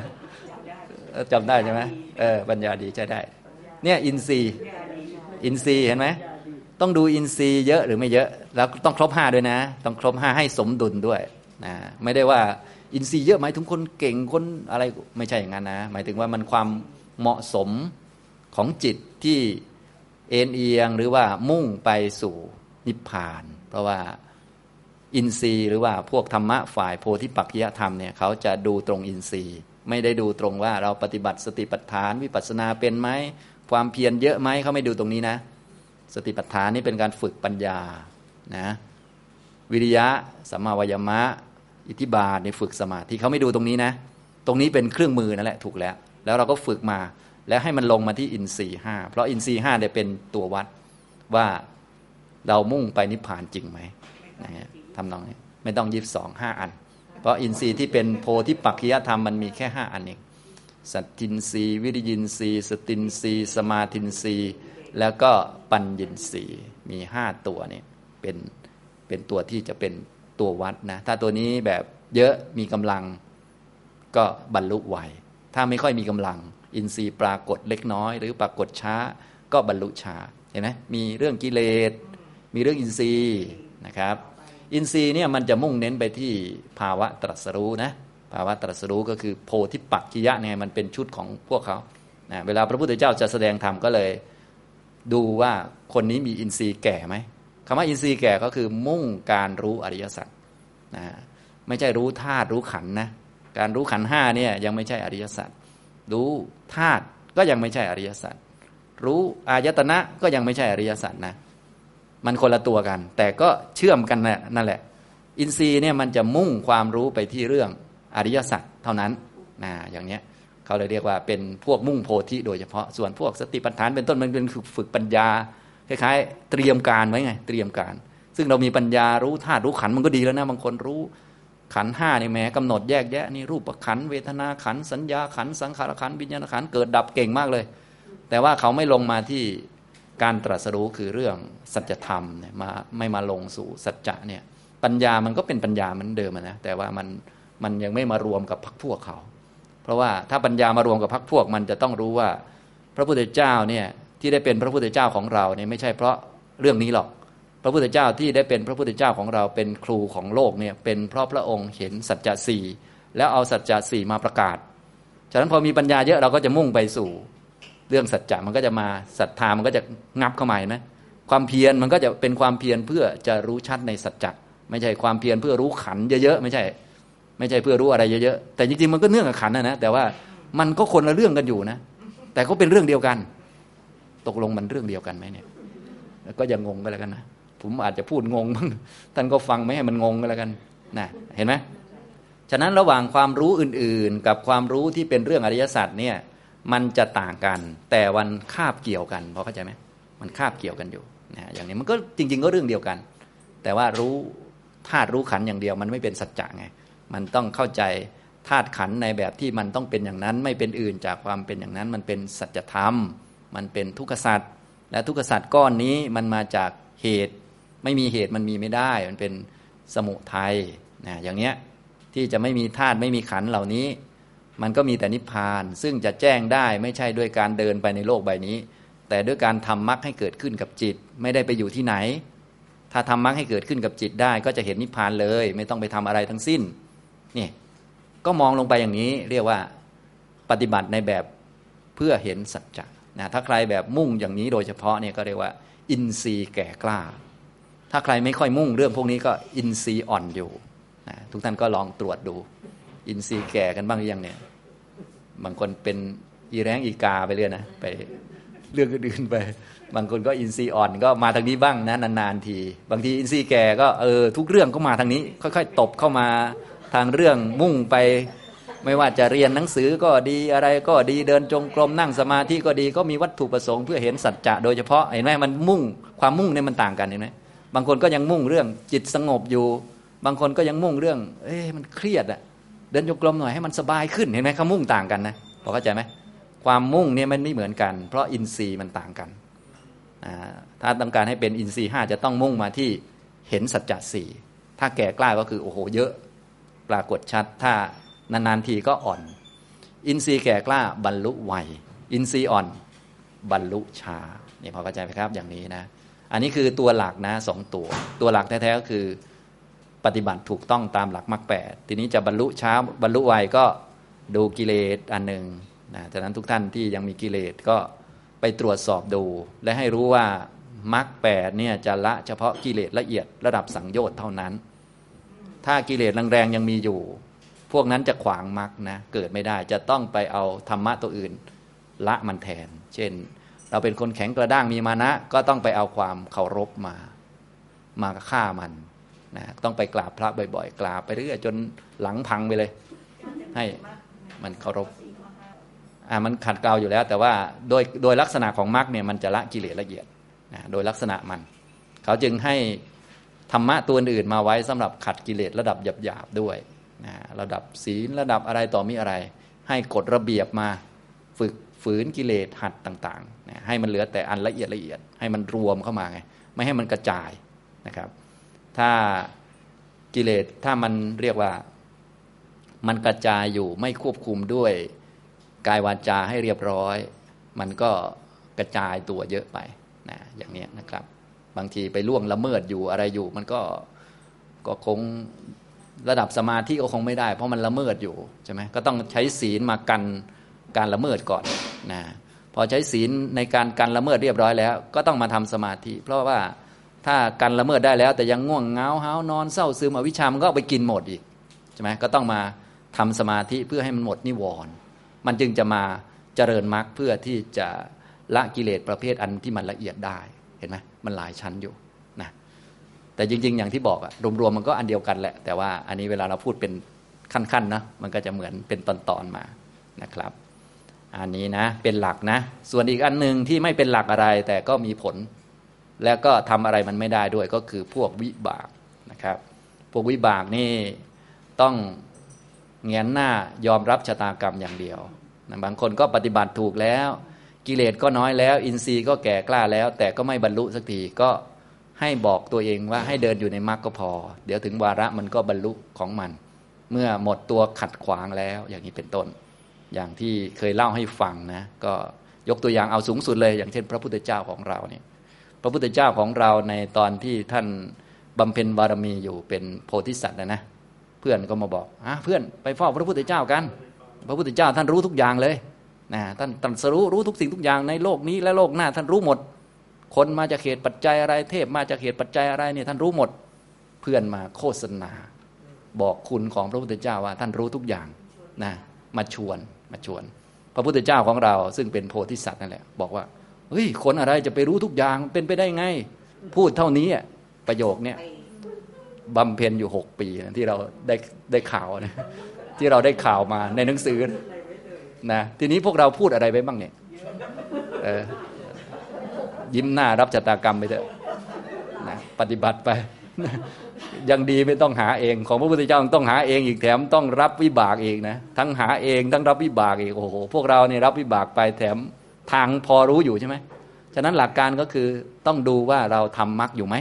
จำได้ใช่ไหมเออปัญญาดีใช้ได้ เนี่ยอินทรีย์อินทรีย์เห็นไหมต้องดูอินทรีย์เยอะหรือไม่เยอะ แล้วต้องครบห้าด้วยนะ ต้องครบห้าให้สมดุลด้วยนะไม่ได้ว่าอินทรีย์เยอะหมายถึงคนเก่งคนอะไรไม่ใช่อย่างนั้นนะ หมายถึงว่ามันความเหมาะสมของจิตที่เอ็นเอียงหรือว่ามุ่งไปสู่นิพพาน เพราะว่า อินทรีย์หรือว่าพวกธรรมะฝ่ายโพธิปักขิยธรรมเนี่ยเขาจะดูตรงอินทรีย์ ไม่ได้ดูตรงว่าเราปฏิบัติสติปัฏฐานวิปัสสนาเป็นไหมความเพียรเยอะไหมเขาไม่ดูตรงนี้นะ สติปัฏฐานนี่เป็นการฝึกปัญญานะวิริยะสัมมาวายมะ อิทธิบาทในฝึกสมาธิเขาไม่ดูตรงนี้นะ ตรงนี้เป็นเครื่องมือนั่นแหละถูกแล้ว แล้วเราก็ฝึกมาแล้วให้มันลงมาที่อินทรีย์ห้าเพราะอินทรีย์ห้าเนี่ยเป็นตัววัดว่าเรามุ่งไปนิพพานจริงไหมนะฮะ ทำนองนี้ไม่ต้องยิบสองห้าอัน เพราะอินทรีย์ที่เป็นโพธิปักขิยธรรมมันมีแค่ห้าอันเองสัทธินทรีย์วิริยินทรีย์สตินทรีย์สมาธินทรีย์แล้วก็ปัญญินทรีย์มีห้าตัวนี่เป็นเป็นตัวที่จะเป็นตัววัดนะถ้าตัวนี้แบบเยอะมีกำลังก็บรรลุไวถ้าไม่ค่อยมีกำลัง อินทรีย์ปรากฏเล็กน้อย หรือปรากฏช้าก็บรรลุช้าเห็นไหมมีเรื่องกิเลสมีเรื่องอินทรีย์นะครับ อินทรีย์เนี่ยมันจะมุ่งเน้นไปที่ภาวะตรัสรู้นะภาวะตรัสรู้ก็คือโพธิปักกิยะเนี่ยมันเป็นชุดของพวกเขานะเวลาพระพุทธเจ้าจะแสดงธรรมก็เลยดูว่าคนนี้มีอินทรีย์แก่ไหมคำว่าอินทรีย์แก่ก็คือมุ่งการรู้อริยสัจนะไม่ใช่รู้ธาตุรู้ขันนะการรู้ขันห้าเนี่ยยังไม่ใช่อริยสัจรู้ธาตุก็ยังไม่ใช่อริยสัจรู้อายตนะก็ยังไม่ใช่อริยสัจนะ มันคนละตัวกัน แต่ก็เชื่อมกันนั่นแหละ อินทรีย์เนี่ยมันจะมุ่งความรู้ไปที่เรื่องอริยสัจเท่านั้นนะอย่างเนี้ยเขาเลยเรียกว่าเป็นพวกมุ่งโพธิโดยเฉพาะส่วนพวกสติปัฏฐานเป็นต้นมันเป็นฝึกปัญญาคล้ายๆ เตรียมการไว้ไง เตรียมการ ซึ่งเรามีปัญญารู้ธาตุรู้ขันมันก็ดีแล้วนะบางคนรู้ขันห้านี่แม้กำหนดแยกแยะนี่รูปขันเวทนาขันสัญญาขันสังขารขันวิญญาณขันเกิดดับเก่งมากเลย แต่ว่าเขาไม่ลงมาที่ การตรัสรู้คือเรื่องสัจธรรมเนี่ยมาไม่มาลงสู่สัจจะเนี่ยปัญญามันก็เป็นปัญญาเหมือนเดิมนะแต่ว่ามันมันยังไม่มารวมกับพรรคพวกเขา เพราะว่าถ้าปัญญามารวมกับพรรคพวกมันจะต้องรู้ว่า พระพุทธเจ้าเนี่ยที่ได้เป็นพระพุทธเจ้าของเราเนี่ยไม่ใช่เพราะเรื่องนี้หรอก พระพุทธเจ้าที่ได้เป็นพระพุทธเจ้าของเราเป็นครูของโลกเนี่ยเป็นเพราะพระองค์เห็นสัจจะสี่แล้วเอาสัจจะสี่มาประกาศ ฉะนั้นพอมีปัญญาเยอะเราก็จะมุ่งไปสู่ เรื่องสัจจะมันก็จะมาศรัทธามันก็จะงับเข้ามานะความเพียรมันก็จะเป็นความเพียรเพื่อจะรู้ชัดในสัจจะไม่ใช่ความเพียรเพื่อรู้ขันเยอะๆไม่ใช่ ไม่ใช่เพื่อรู้อะไรเยอะๆแต่จริงๆมันก็เนื่องกับขันนะนะแต่ว่ามันก็คนละเรื่องกันอยู่นะ แต่ก็เป็นเรื่องเดียวกัน ตกลงมันเรื่องเดียวกันไหมเนี่ยก็อย่างงงก็แล้วกันนะผมอาจจะพูดงงบ้างท่านก็ฟังไม่ให้มันงงก็แล้วกันนะเห็นไหมฉะนั้นระหว่างความรู้อื่นๆ กับความรู้ที่เป็นเรื่องอริยสัจเนี่ย มันจะต่างกัน แต่วันคาบเกี่ยวกันพอเข้าใจไหมมันคาบเกี่ยวกันอยู่นะอย่างนี้มันก็จริง ๆ ก็เรื่องเดียวกัน แต่ว่ารู้ธาตุรู้ขันอย่างเดียว มันไม่เป็นสัจจะไงมันต้องเข้าใจธาตุขันในแบบที่มันต้องเป็นอย่างนั้น ไม่เป็นอื่นจากความเป็นอย่างนั้น มันเป็นสัจธรรม มันเป็นทุกขสัตว์และทุกขสัตว์ก้อนนี้มันมาจากเหตุ ไม่มีเหตุมันมีไม่ได้ มันเป็นสมุทัยนะอย่างเนี้ยที่จะไม่มีธาตุไม่มีขันเหล่านี้ มันก็มีแต่นิพพาน ซึ่งจะแจ้งได้ไม่ใช่ด้วยการเดินไปในโลกใบนี้ แต่ด้วยการทำมรรคให้เกิดขึ้นกับจิต ไม่ได้ไปอยู่ที่ไหน ถ้าทำมรรคให้เกิดขึ้นกับจิตได้ ก็จะเห็นนิพพานเลย ไม่ต้องไปทำอะไรทั้งสิ้นนี่ก็มองลงไปอย่างนี้เรียกว่าปฏิบัติในแบบเพื่อเห็นสัจจะนะถ้าใครแบบมุ่งอย่างนี้โดยเฉพาะเนี่ยก็เรียกว่า อินทรีย์แก่กล้า ถ้าใครไม่ค่อยมุ่งเรื่องพวกนี้ก็อินทรีย์อ่อนอยู่นะทุกท่านก็ลองตรวจดู อินทรีย์แก่กันบ้างหรือยังเนี่ยบางคนเป็นอีแรงอีกาไปเรื่อยนะไปเรื่องอื่นไป บางคนก็อินทรีย์อ่อนก็มาทางนี้บ้างนะนานๆที บางทีอินทรีย์แก่ก็เออทุกเรื่องก็มาทางนี้ ค่อยๆตบเข้ามาทางเรื่องมุ่งไปไม่ว่าจะเรียนหนังสือก็ดีอะไรก็ดีเดินจงกรมนั่งสมาธิก็ดีก็มีวัตถุประสงค์เพื่อเห็นสัจจะโดยเฉพาะเห็นไหมมันมุ่งความมุ่งเนี่ยมันต่างกันเห็นไหมบางคนก็ยังมุ่งเรื่องจิตสงบอยู่ บางคนก็ยังมุ่งเรื่อง เอ้มันเครียดอะ เดินจงกรมหน่อยให้มันสบายขึ้นเห็นไหมเขามุ่งต่างกันนะพอเข้าใจไหมความมุ่งเนี่ยมันไม่เหมือนกัน เพราะอินทรีย์มันต่างกันถ้าต้องการให้เป็นอินทรีย์ห้าจะต้องมุ่งมาที่เห็นสัจจะสี่ถ้าแก่กล้าก็คือโอ้โหเยอะปรากฏชัด ถ้านานๆทีก็อ่อน อินทรีย์แก่กล้าบรรลุไวอินทรีย์อ่อนบรรลุช้านี่พอเข้าใจไหมครับอย่างนี้นะ อันนี้คือตัวหลักนะสองตัว ตัวหลักแท้ๆก็คือ ปฏิบัติถูกต้องตามหลักมรรคแปดทีนี้จะบรรลุช้าบรรลุไวก็ดูกิเลสอันหนึ่งนะจากนั้นทุกท่านที่ยังมีกิเลสก็ไปตรวจสอบดู และให้รู้ว่ามรรคแปดเนี่ยจะละเฉพาะกิเลสละเอียดระดับสังโยชน์เท่านั้น ถ้ากิเลสแรงๆยังมีอยู่ พวกนั้นจะขวางมรรคนะเกิดไม่ได้จะต้องไปเอาธรรมะตัวอื่น ละมันแทน เช่น เราเป็นคนแข็งกระด้างมีมานะ ก็ต้องไปเอาความเคารพมา มาฆ่ามัน นะต้องไปกราบพระบ่อยๆ กราบไปเรื่อยจนหลังพังไปเลย ให้มันเคารพอ่ามันขัดเกลาอยู่แล้ว แต่ว่าโดยโดยลักษณะของมรรคเนี่ยมันจะละกิเลสละเอียดนะโดยลักษณะมัน เขาจึงให้ธรรมะตัวอื่นมาไว้สำหรับขัดกิเลสระดับหยาบๆด้วยนะระดับศีลระดับอะไรต่อมีอะไร ให้กฎระเบียบมาฝึกฝืนกิเลสหัดต่างๆนะให้มันเหลือแต่อันละเอียดละเอียด ให้มันรวมเข้ามาไงไม่ให้มันกระจายนะครับ ถ้ากิเลสถ้ามันเรียกว่ามันกระจายอยู่ไม่ควบคุมด้วยกายวาจาให้เรียบร้อย มันก็กระจายตัวเยอะไปนะอย่างนี้นะครับ บางทีไปล่วงละเมิดอยู่อะไรอยู่ มันก็ก็คงระดับสมาธิก็คงไม่ได้ เพราะมันละเมิดอยู่ใช่ไหมก็ต้องใช้ศีลมากันการละเมิดก่อนนะพอใช้ศีลในการกันละเมิดเรียบร้อยแล้ว ก็ต้องมาทำสมาธิ เพราะว่า ถ้ากันละเมิดได้แล้ว แต่ยังง่วงเงาเฮานอนเศร้าซึมอวิชามันก็ไปกินหมดอีกใช่ไหมก็ต้องมาทำสมาธิเพื่อให้มันหมดนิวรณ์มันจึงจะมาเจริญมรรคเพื่อที่จะละกิเลสประเภทอันที่มันละเอียดได้เห็นไหมมันหลายชั้นอยู่นะแต่จริง ๆ อย่างที่บอกอะรวมๆมันก็อันเดียวกันแหละ แต่ว่าอันนี้เวลาเราพูดเป็นขั้นๆนะมันก็จะเหมือนเป็นตอนๆมานะครับ อันนี้นะเป็นหลักนะ ส่วนอีกอันหนึ่งที่ไม่เป็นหลักอะไรแต่ก็มีผล แล้วก็ทำอะไรมันไม่ได้ด้วยก็คือพวกวิบากนะครับ พวกวิบากนี่ต้องเงียนหน้ายอมรับชะตากรรมอย่างเดียวนะบางคนก็ปฏิบัติถูกแล้ว กิเลสก็น้อยแล้ว อินทรีย์ก็แก่กล้าแล้ว แต่ก็ไม่บรรลุสักทีก็ให้บอกตัวเองว่าให้เดินอยู่ในมรรคก็พอ เดี๋ยวถึงวาระมันก็บรรลุของมัน เมื่อหมดตัวขัดขวางแล้วอย่างนี้เป็นต้น อย่างที่เคยเล่าให้ฟังนะ ก็ยกตัวอย่างเอาสูงสุดเลย อย่างเช่น พระพุทธเจ้าของเราเนี่ย ระพุทธเจ้าของเราในตอนที่ท่านบำเพ็ญบารมีอยู่เป็นโพธิสัตว์นะนะเพื่อนก็มาบอกอะเพื่อนไปเฝ้าพระพุทธเจ้ากัน พระพุทธเจ้าท่านรู้ทุกอย่างเลยนะท่านตรัสรู้รู้ทุกสิ่งทุกอย่างในโลกนี้และโลกหน้าท่านรู้หมด คนมาจากเหตุปัจจัยอะไรเทพมาจากเหตุปัจจัยอะไรเนี่ยท่านรู้หมดเพื่อนมาโฆษณา บอกคุณของพระพุทธเจ้าว่าท่านรู้ทุกอย่างนะมาชวนมาชวน พระพุทธเจ้าของเราซึ่งเป็นโพธิสัตว์นั่นแหละบอกว่า เฮ้ยคนอะไรจะไปรู้ทุกอย่างเป็นไปได้ไง พูดเท่านี้ประโยคเนี้ยบำเพ็ญอยู่หกปีนะที่เราได้ได้ข่าวนะที่เราได้ข่าวมาในหนังสือนะทีนี้พวกเราพูดอะไรไปบ้างเนี่ยยิ้มหน้ารับชะตากรรมไปเถอะนะปฏิบัติไป ยังดีไม่ต้องหาเอง ของพระพุทธเจ้าต้องหาเองอีกแถมต้องรับวิบากเองนะทั้งหาเองทั้งรับวิบากอีกโอ้โหพวกเราเนี่ยรับวิบากไปแถม ทางพอรู้อยู่ใช่ไหมฉะนั้นหลักการก็คือต้องดูว่าเราทำมรรคอยู่ไหม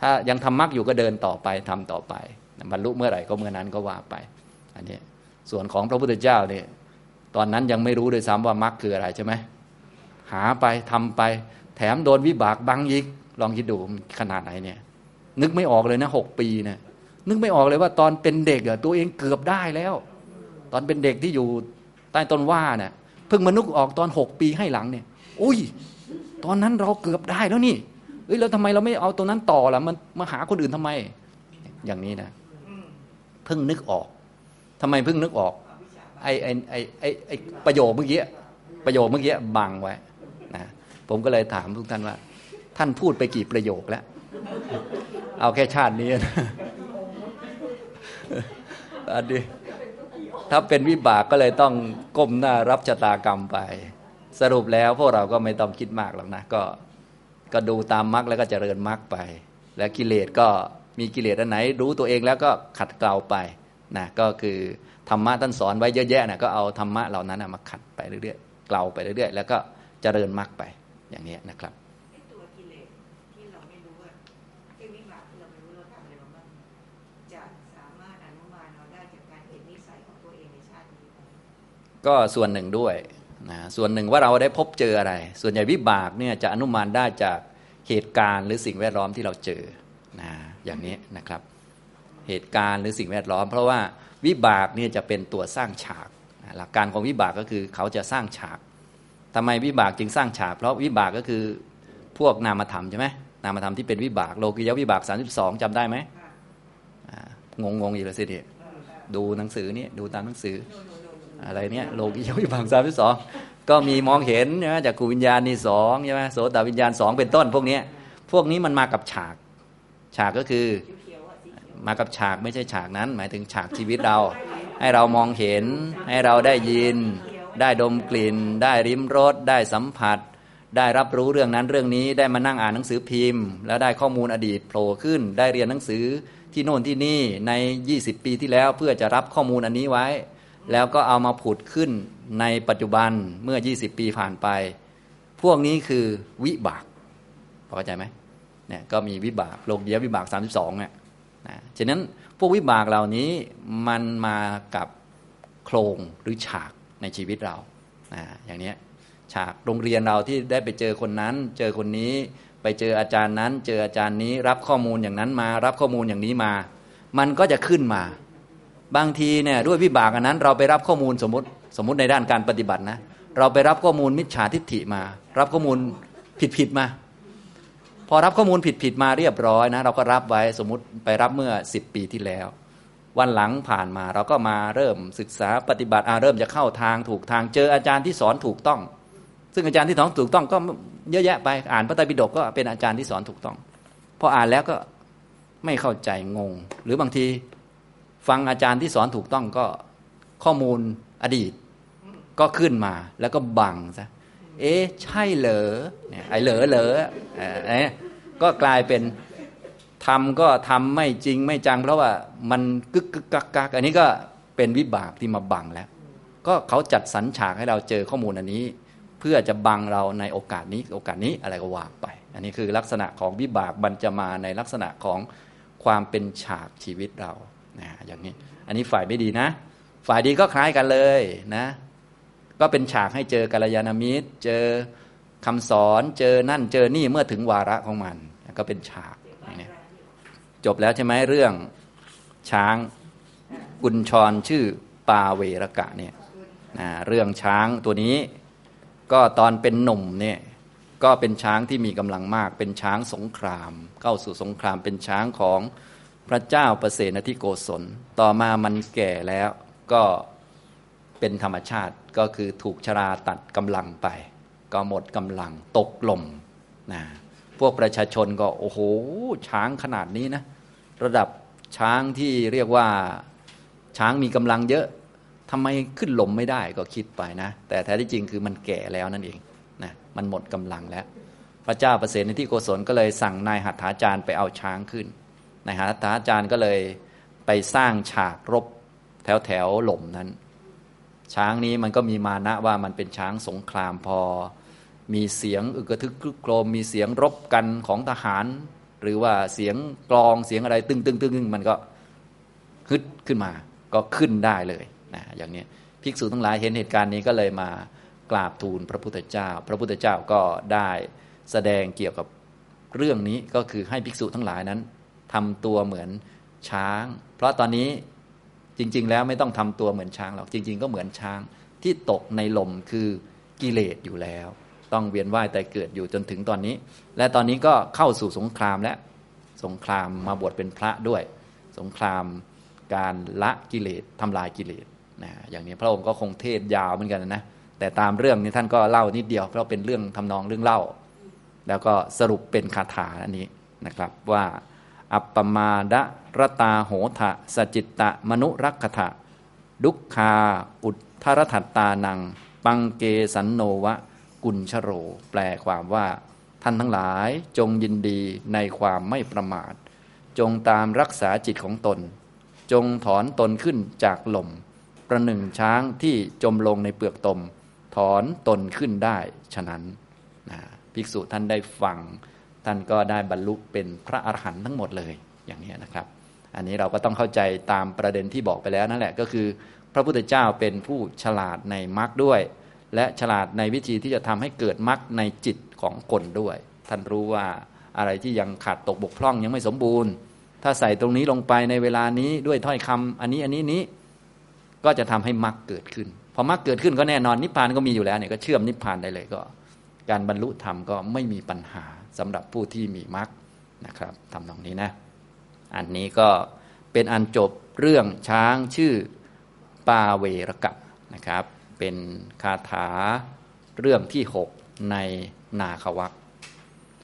ถ้ายังทำมรรคอยู่ก็เดินต่อไปทำต่อไปบรรลุเมื่อไหร่ก็เมื่อนั้นก็ว่าไป อันนี้ส่วนของพระพุทธเจ้าเนี่ยตอนนั้นยังไม่รู้เลยซ้ำว่ามรรคคืออะไรใช่ไหมหาไปทำไป แถมโดนวิบากบังอีกลองคิดดูขนาดไหนเนี่ย นึกไม่ออกเลยนะหกปีเนะี่ยนึกไม่ออกเลยว่าตอนเป็นเด็กอะตัวเองเกือบได้แล้ว ตอนเป็นเด็กที่อยู่ใต้ต้นว่าเนะ่ย เพิ่งมานึกออกตอนหกปีให้หลังเนี่ย อุ้ย ตอนนั้นเราเกือบได้แล้วนี่เอ้ยแล้วทำไมเราไม่เอาตรงนั้นต่อล่ะมันมาหาคนอื่นทำไม อย่างนี้นะเพิ่งนึกออกทำไมเพิ่งนึกออกไอ้ไอ้ไอ้ไอ้ไอ้ประโยคเมื่อกี้ประโยคเมื่อกี้บังไว้นะผมก็เลยถามทุกท่านว่า ท่านพูดไปกี่ประโยคแล้ว เอาแค่ชาตินี้นะอันนี้ ถ้าเป็นวิบากก็เลยต้องก้มหน้ารับชะตากรรมไป สรุปแล้วพวกเราก็ไม่ต้องคิดมากหรอกนะก็ก็ดูตามมรรคแล้วก็เจริญมรรคไป และกิเลสก็มีกิเลสอันไหน รู้ตัวเองแล้วก็ขัดเกลาไปนะก็คือธรรมะท่านสอนไว้เยอะแยะนะก็เอาธรรมะเหล่านั้นมาขัดไปเรื่อยๆเกลาไปเรื่อยๆ แล้วก็เจริญมรรคไปอย่างนี้นะครับ ก็ส่วนหนึ่งด้วยนะส่วนหนึ่งว่าเราได้พบเจออะไร ส่วนใหญ่วิบากเนี่ยจะอนุมานได้จากเหตุการณ์หรือสิ่งแวดล้อมที่เราเจอนะอย่างนี้นะครับ เหตุการณ์หรือสิ่งแวดล้อม เพราะว่าวิบากเนี่ยจะเป็นตัวสร้างฉาก หลักการของวิบากก็คือเขาจะสร้างฉากทำไมวิบากจึงสร้างฉาก เพราะวิบากก็คือพวกนามธรรมใช่ไหมนามธรรมที่เป็นวิบากโลกิยวิบาก 32จำได้ไหมงงงๆอีกแล้วสิเดีดูหนังสือนี่ดูตามหนังสือ อะไรเนี่ยโลกิยวิบากสามที่สองก็มีมองเห็นใช่ไหมจากขูวิญญาณนี่สองใช่ไหมโสตวิญญาณสองเป็นต้น พวกนี้พวกนี้มันมากับฉาก ฉากก็คือมากับฉากไม่ใช่ฉากนั้น หมายถึงฉากชีวิตเรา ให้เรามองเห็น ให้เราได้ยิน ได้ดมกลิ่น ได้ริมรสได้สัมผัส ได้รับรู้เรื่องนั้นเรื่องนี้ได้มานั่งอ่านหนังสือพิมพ์ แล้วได้ข้อมูลอดีตโผล่ขึ้น ได้เรียนหนังสือที่โน่นที่นี่ใน 20 ปีที่แล้วเพื่อจะรับข้อมูลอันนี้ไว้ แล้วก็เอามาผุดขึ้นในปัจจุบันเมื่อ 20 ปีผ่านไป พวกนี้คือวิบากพอเข้าใจไหมเนี่ยก็มีวิบากโลกเดียววิบาก 32เนี่ยนะฉะนั้นพวกวิบากเหล่านี้มันมากับโครงหรือฉากในชีวิตเรานะอย่างนี้ฉากโรงเรียนเราที่ได้ไปเจอคนนั้น เจอคนนี้ไปเจออาจารย์นั้น เจออาจารย์นี้รับข้อมูลอย่างนั้นมา รับข้อมูลอย่างนี้มา มันก็จะขึ้นมา บางทีเนี่ยด้วยวิบากอันนั้น เราไปรับข้อมูลสมมติสมมติในด้านการปฏิบัตินะ เราไปรับข้อมูลมิจฉาทิฏฐิมา รับข้อมูลผิดผิดมา พอรับข้อมูลผิดผิดมาเรียบร้อยนะ เราก็รับไว้สมมติไปรับเมื่อ 10 ปีที่แล้ว วันหลังผ่านมาเราก็มาเริ่มศึกษาปฏิบัติอาเริ่มจะเข้าทางถูกทางเจออาจารย์ที่สอนถูกต้อง ซึ่งอาจารย์ที่สอนถูกต้องก็เยอะแยะไปอ่านพระไตรปิฎกก็เป็นอาจารย์ที่สอนถูกต้องพออ่านแล้วก็ไม่เข้าใจงง หรือบางที ฟังอาจารย์ที่สอนถูกต้องก็ข้อมูลอดีต ก็ขึ้นมาแล้วก็บังซะเอ๊ะใช่เหรอเนี่ยไอเหรอเหรอเอ่อเนี่ยก็กลายเป็นทำก็ทำไม่จริงไม่จัง เพราะว่ามันกึกกึกกักกักอันนี้ก็เป็นวิบากที่มาบังแล้ว ก็เขาจัดสรรฉากให้เราเจอข้อมูลอันนี้ เพื่อจะบังเราในโอกาสนี้โอกาสนี้อะไรก็ว่าไป อันนี้คือลักษณะของวิบากมันจะมาในลักษณะของความเป็นฉากชีวิตเรา นะอย่างนี้ อันนี้ฝ่ายไม่ดีนะ ฝ่ายดีก็คล้ายกันเลยนะ ก็เป็นฉากให้เจอกัลยาณมิตร เจอคำสอนเจอนั่นเจอนี่เมื่อถึงวาระของมัน ก็เป็นฉากนี้จบแล้วใช่ไหมเรื่องช้างกุญชรชื่อปาเวรกะเนี่ยนะเรื่องช้างตัวนี้ ก็ตอนเป็นหนุ่มเนี่ยก็เป็นช้างที่มีกำลังมาก เป็นช้างสงคราม เข้าสู่สงครามเป็นช้างของ พระเจ้าประเสนทิโกศล ต่อมามันแก่แล้วก็เป็นธรรมชาติก็คือถูกชราตัดกำลังไป ก็หมดกำลังตกลมนะพวกประชาชนก็โอ้โหช้างขนาดนี้นะ ระดับช้างที่เรียกว่าช้างมีกำลังเยอะทำไมขึ้นลมไม่ได้ก็คิดไปนะ แต่แท้ที่จริงคือมันแก่แล้วนั่นเองนะมันหมดกำลังแล้ว พระเจ้าประเสนที่โกศลก็เลยสั่งนายหัตถาจารย์ไปเอาช้างขึ้น นายหัตถาจารย์ก็เลยไปสร้างฉากรบแถวแถวหล่มนั้น ช้างนี้มันก็มีมานะว่ามันเป็นช้างสงครามพอ มีเสียงอึกระทึกครึกโครมมีเสียงรบกันของทหาร หรือว่าเสียงกลองเสียงอะไรตึงตึงตึงตึงมันก็ฮึดขึ้นมาก็ขึ้นได้เลยนะอย่างนี้ภิกษุทั้งหลายเห็นเหตุการณ์นี้ก็เลยมากราบทูลพระพุทธเจ้า พระพุทธเจ้าก็ได้แสดงเกี่ยวกับเรื่องนี้ก็คือให้ภิกษุทั้งหลายนั้น ทำตัวเหมือนช้าง เพราะตอนนี้จริง ๆ แล้วไม่ต้องทำตัวเหมือนช้างหรอกจริง ๆ ก็เหมือนช้างที่ตกในลมคือกิเลสอยู่แล้ว ต้องเวียนว่ายแต่เกิดอยู่จนถึงตอนนี้ และตอนนี้ก็เข้าสู่สงครามและสงครามมาบวชเป็นพระด้วย สงครามการละกิเลสทำลายกิเลสนะอย่างนี้พระองค์ก็คงเทศยาวเหมือนกันนะแต่ตามเรื่องนี้ท่านก็เล่านิดเดียวเพราะเป็นเรื่องทำนองเรื่องเล่า แล้วก็สรุปเป็นคาถาอันนี้นะครับว่า อัปปมาดะรตาโหทะสจิตตะมนุรักขะดุขคาอุทธรถัตตานัง ปังเกสันโนวะ กุญชโร แปลความว่า ท่านทั้งหลายจงยินดีในความไม่ประมาท จงตามรักษาจิตของตน จงถอนตนขึ้นจากลมประหนึ่งช้างที่จมลงในเปลือกตม ถอนตนขึ้นได้ฉะนั้นนะภิกษุท่านได้ฟัง ท่านก็ได้บรรลุเป็นพระอรหันต์ทั้งหมดเลยอย่างนี้นะครับ อันนี้เราก็ต้องเข้าใจตามประเด็นที่บอกไปแล้วนั่นแหละก็คือ พระพุทธเจ้าเป็นผู้ฉลาดในมรรคด้วย และฉลาดในวิธีที่จะทำให้เกิดมรรคในจิตของคนด้วย ท่านรู้ว่าอะไรที่ยังขาดตกบกพร่องยังไม่สมบูรณ์ ถ้าใส่ตรงนี้ลงไปในเวลานี้ด้วยถ้อยคำอันนี้อันนี้นี้ก็จะทำให้มรรคเกิดขึ้นพอมรรคเกิดขึ้นก็แน่นอนนิพพานก็มีอยู่แล้วเนี่ยก็เชื่อมนิพพานได้เลยก็ การบรรลุธรรมก็ไม่มีปัญหา สำหรับผู้ที่มีมรรคนะครับทำตรงนี้นะ อันนี้ก็เป็นอันจบเรื่องช้างชื่อปาเวรกะนะครับ เป็นคาถาเรื่องที่ 6 ในนาควัก